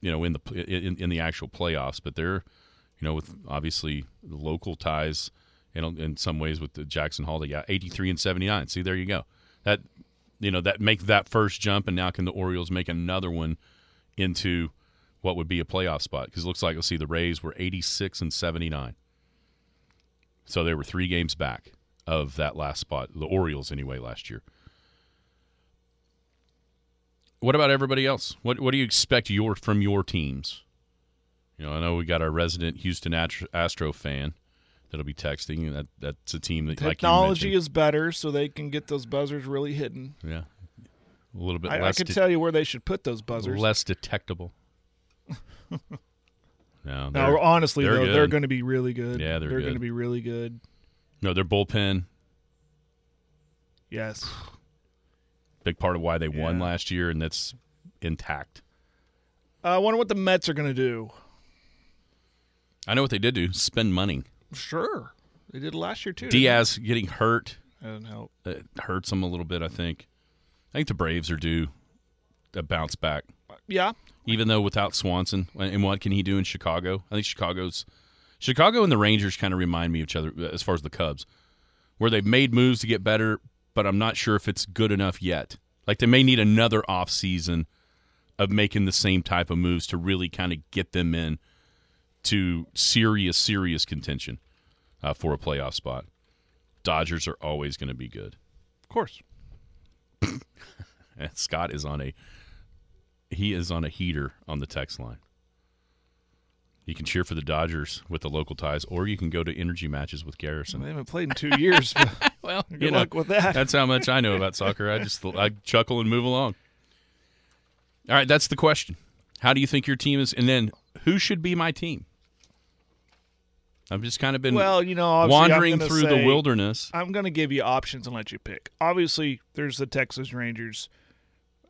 you know, in the in, in the actual playoffs. But they're, you know, with obviously local ties, and in some ways with the Jackson Hall, they got eighty three and seventy nine. See, there you go. That you know that make that first jump, and now can the Orioles make another one into what would be a playoff spot? Because it looks like let's see, the Rays were eighty six and seventy nine, so they were three games back of that last spot. The Orioles, anyway, last year. What about everybody else? What What do you expect your from your teams? You know, I know we got our resident Houston Astro, fan that'll be texting. That that's a team that Technology like is better, so they can get those buzzers really hidden. yeah, a little bit I, I less. can de- tell you where they should put those buzzers. less detectable. [LAUGHS] no, no, honestly they're though, good. they're going to be really good. Yeah, they're they're going to be really good. no, their bullpen Yes. big part of why they won last year, and that's intact. I wonder what the Mets are going to do. I know what they did do: spend money. Sure, they did last year too. Diaz getting hurt? That didn't help. it hurts them a little bit. I think. I think the Braves are due a bounce back, Yeah, even though without Swanson. And what can he do in Chicago? I think Chicago's Chicago and the Rangers kind of remind me of each other uh, as far as the Cubs, where they've made moves to get better, but I'm not sure if it's good enough yet. Like they may need another off season of making the same type of moves to really kind of get them in to serious, serious contention uh, for a playoff spot. Dodgers are always going to be good. of course. [LAUGHS] Scott is on a he is on a heater on the text line. You can cheer for the Dodgers with the local ties, or you can go to energy matches with Garrison. They haven't played in two years. [LAUGHS] Well, good you know, luck with that. That's how much I know about soccer. I just I chuckle and move along. All right, that's the question. How do you think your team is? And then who should be my team? I've just kind of been well, you know, wandering through say- the wilderness. I'm going to give you options and let you pick. Obviously, there's the Texas Rangers.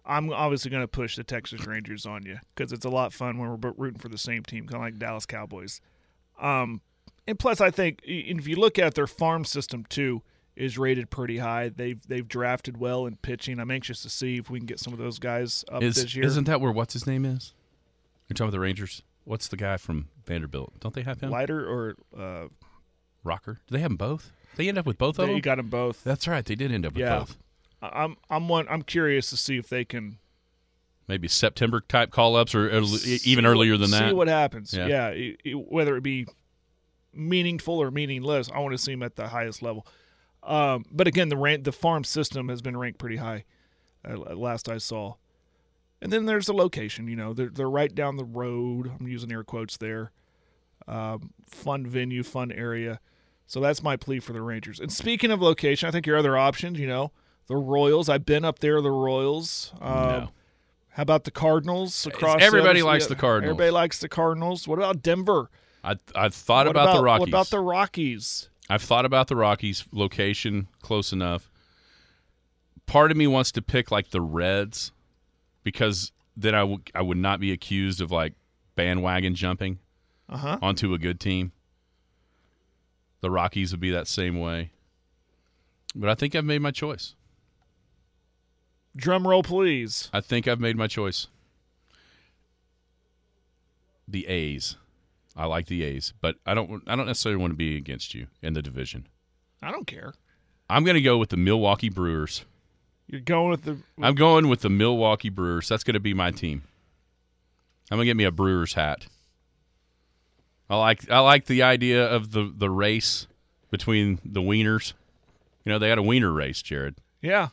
I'm obviously going to push the Texas Rangers on you because it's a lot fun when we're rooting for the same team, kind of like Dallas Cowboys. Um, and plus, I think if you look at their farm system too, is rated pretty high. They've they've drafted well in pitching. I'm anxious to see if we can get some of those guys up Is, this year. Isn't that where what's his name is? You're talking about the Rangers. What's the guy from Vanderbilt? Don't they have him? Leiter or uh, Rocker. Do they have them both? They end up with both of they them. got them both. That's right. They did end up with Yeah. both. I'm I'm one. I'm curious to see if they can Maybe September type call ups, or, or see even earlier than that. See what happens. Yeah. Yeah, i- i- whether it be meaningful or meaningless, I want to see them at the highest level. Um, but again, the rank, the farm system has been ranked pretty high. Uh, last I saw, and then there's the location. You know, they're they're right down the road. I'm using air quotes there. Um, fun venue, fun area. So that's my plea for the Rangers. And speaking of location, I think your other options. You know, the Royals. I've been up there. The Royals. Um, No. How about the Cardinals across? the everybody other- likes the Cardinals. Everybody likes the Cardinals. What about Denver? I I thought What about, the Rockies. What about the Rockies? I've thought about the Rockies location close enough. Part of me wants to pick like the Reds because then I would I would not be accused of like bandwagon jumping Uh-huh. onto a good team. The Rockies would be that same way. But I think I've made my choice. Drum roll, please. I think I've made my choice. The A's. I like the A's, but I don't I don't necessarily want to be against you in the division. I don't care. I'm going to go with the Milwaukee Brewers. You're going with the. I'm going with the Milwaukee Brewers. That's going to be my team. I'm going to get me a Brewers hat. I like I like the idea of the the race between the wieners. You know, they had a wiener race, Jared. Yeah.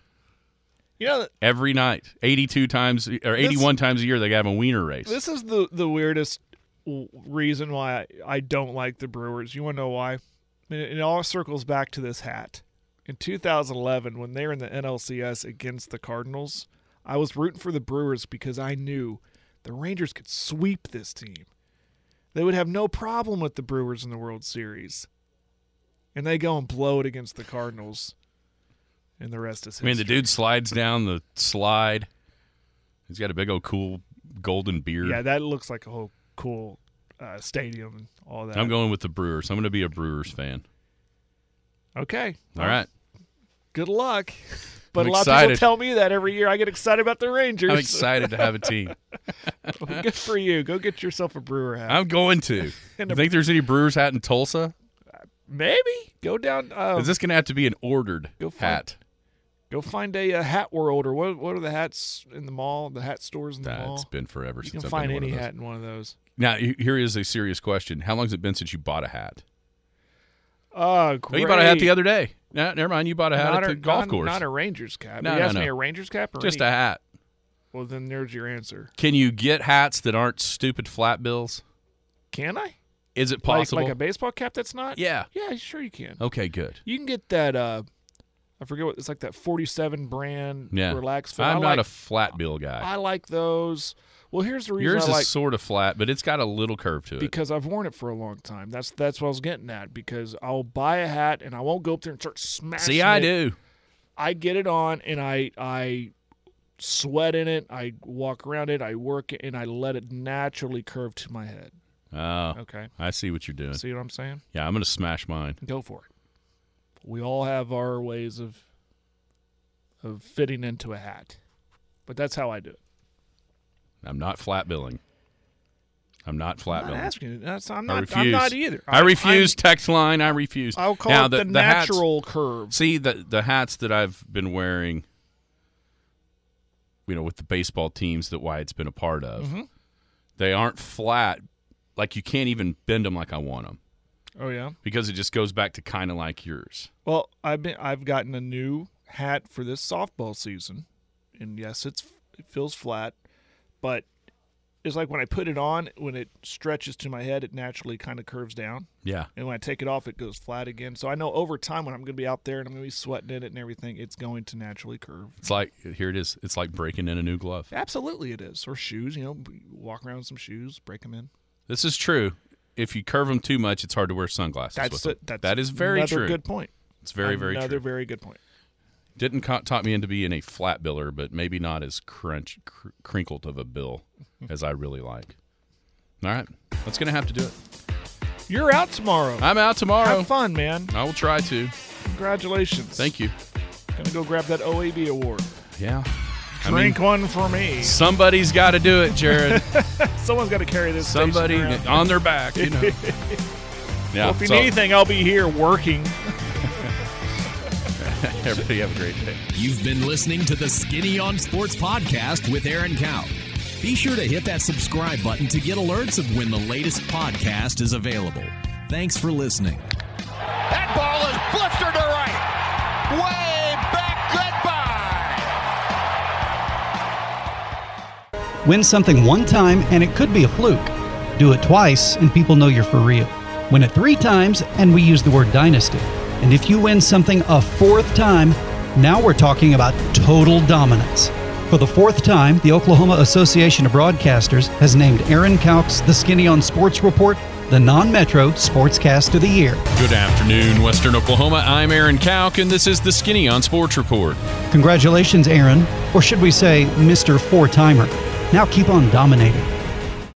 You know, Every night, 82 times or 81 times a year they have a wiener race. this is the the weirdest w- reason why I, I don't like the Brewers. You want to know why? It, it all circles back to this hat. In 2011, when they were in the NLCS against the Cardinals, I was rooting for the Brewers because I knew the Rangers could sweep this team. They would have no problem with the Brewers in the World Series. And they go and blow it against the Cardinals. And the rest is history. I mean, the dude slides down the slide. He's got a big old cool golden beard. Yeah, that looks like a whole cool uh, stadium and all that. I'm going with the Brewers. I'm going to be a Brewers fan. Okay. All right. Good luck. [LAUGHS] But I'm a lot of people tell me that every year. I get excited about the Rangers. I'm excited to have a team. [LAUGHS] Good for you. Go get yourself a Brewer hat. I'm going to. [LAUGHS] And You a- think there's any Brewers hat in Tulsa? Maybe go down. Uh, Is this going to have to be an ordered Go find- hat? go find a, uh hat world or what? What are the hats in the mall? The hat stores in the mall. it's been forever you since can I've find been to one any hat in one of those. Now, here is a serious question. How long has it been since you bought a hat? Oh, Oh, great. you bought a hat the other day. No, never mind. You bought a hat not at a, the golf not, course. Not a Rangers cap. No, you no, asked me no. a Rangers cap or Just any? a hat. Well, then there's your answer. Can you get hats that aren't stupid flat bills? Can I? Is it possible? like a baseball cap that's not? yeah. Yeah, sure you can. Okay, good. You can get that. uh I forget what it's like. That forty-seven brand Yeah. relax fit. I'm I not like, a flat bill guy. I like those. Well, here's the reason Yours I is like sort of flat, but it's got a little curve to it. because I've worn it for a long time. That's that's what I was getting at. Because I'll buy a hat and I won't go up there and start smashing. It. See, I it. do. I get it on and I I sweat in it. I walk around it. I work it and I let it naturally curve to my head. Oh, Okay. I see what you're doing. See what I'm saying? Yeah, I'm going to smash mine. Go for it. We all have our ways of of fitting into a hat, but that's how I do it. I'm not flat billing. I'm not flat I'm billing. not asking. you. That's, I'm I not. refuse. I'm not either. I, refuse. Text line. I refuse. I'll call now, it the, hats- natural curve. see the the hats that I've been wearing. You know, with the baseball teams that Wyatt's been a part of, Mhm. they aren't flat. Like you can't even bend them like I want them Oh yeah. because it just goes back to kind of like yours. Well, I've been. I've gotten a new hat for this softball season, and yes, it's it feels flat, but it's like when I put it on, when it stretches to my head, it naturally kind of curves down. Yeah. And when I take it off, it goes flat again. So I know over time when I'm going to be out there and I'm going to be sweating in it and everything, it's going to naturally curve. It's like here it is. It's like breaking in a new glove. Absolutely, it is. Or shoes, you know, walk around with some shoes, break them in. This is true. If you curve them too much, it's hard to wear sunglasses. That's it. That's that is very another true. good point. It's very very true. another true. very good point. Didn't co- talk me into being a flat biller, but maybe not as crunch cr- crinkled of a bill as I really like. All right, that's gonna have to do it. You're out tomorrow. I'm out tomorrow. Have fun, man. I will try to. Congratulations. Thank you. Gonna go grab that OAB award. Yeah. I mean, Drink one for me. somebody's got to do it, Jared. [LAUGHS] Someone's got to carry this. Somebody on their back, you know. [LAUGHS] Yeah. Well, if you so- need anything, I'll be here working. [LAUGHS] everybody have a great day. You've been listening to the Skinny on Sports podcast with Aaron Kauk. Be sure to hit that subscribe button to get alerts of when the latest podcast is available. Thanks for listening. That ball is blistered to right. Way back. Goodbye. Win something one time and it could be a fluke. Do it twice and people know you're for real. Win it three times and we use the word dynasty. And if you win something a fourth time, now we're talking about total dominance. For the fourth time, the Oklahoma Association of Broadcasters has named Aaron Kauk the Skinny on Sports Report the non Metro Sportscast of the Year. Good afternoon, Western Oklahoma. I'm Aaron Kauk, and this is the Skinny on Sports Report. Congratulations, Aaron, or should we say, Mr. Four Timer. Now keep on dominating.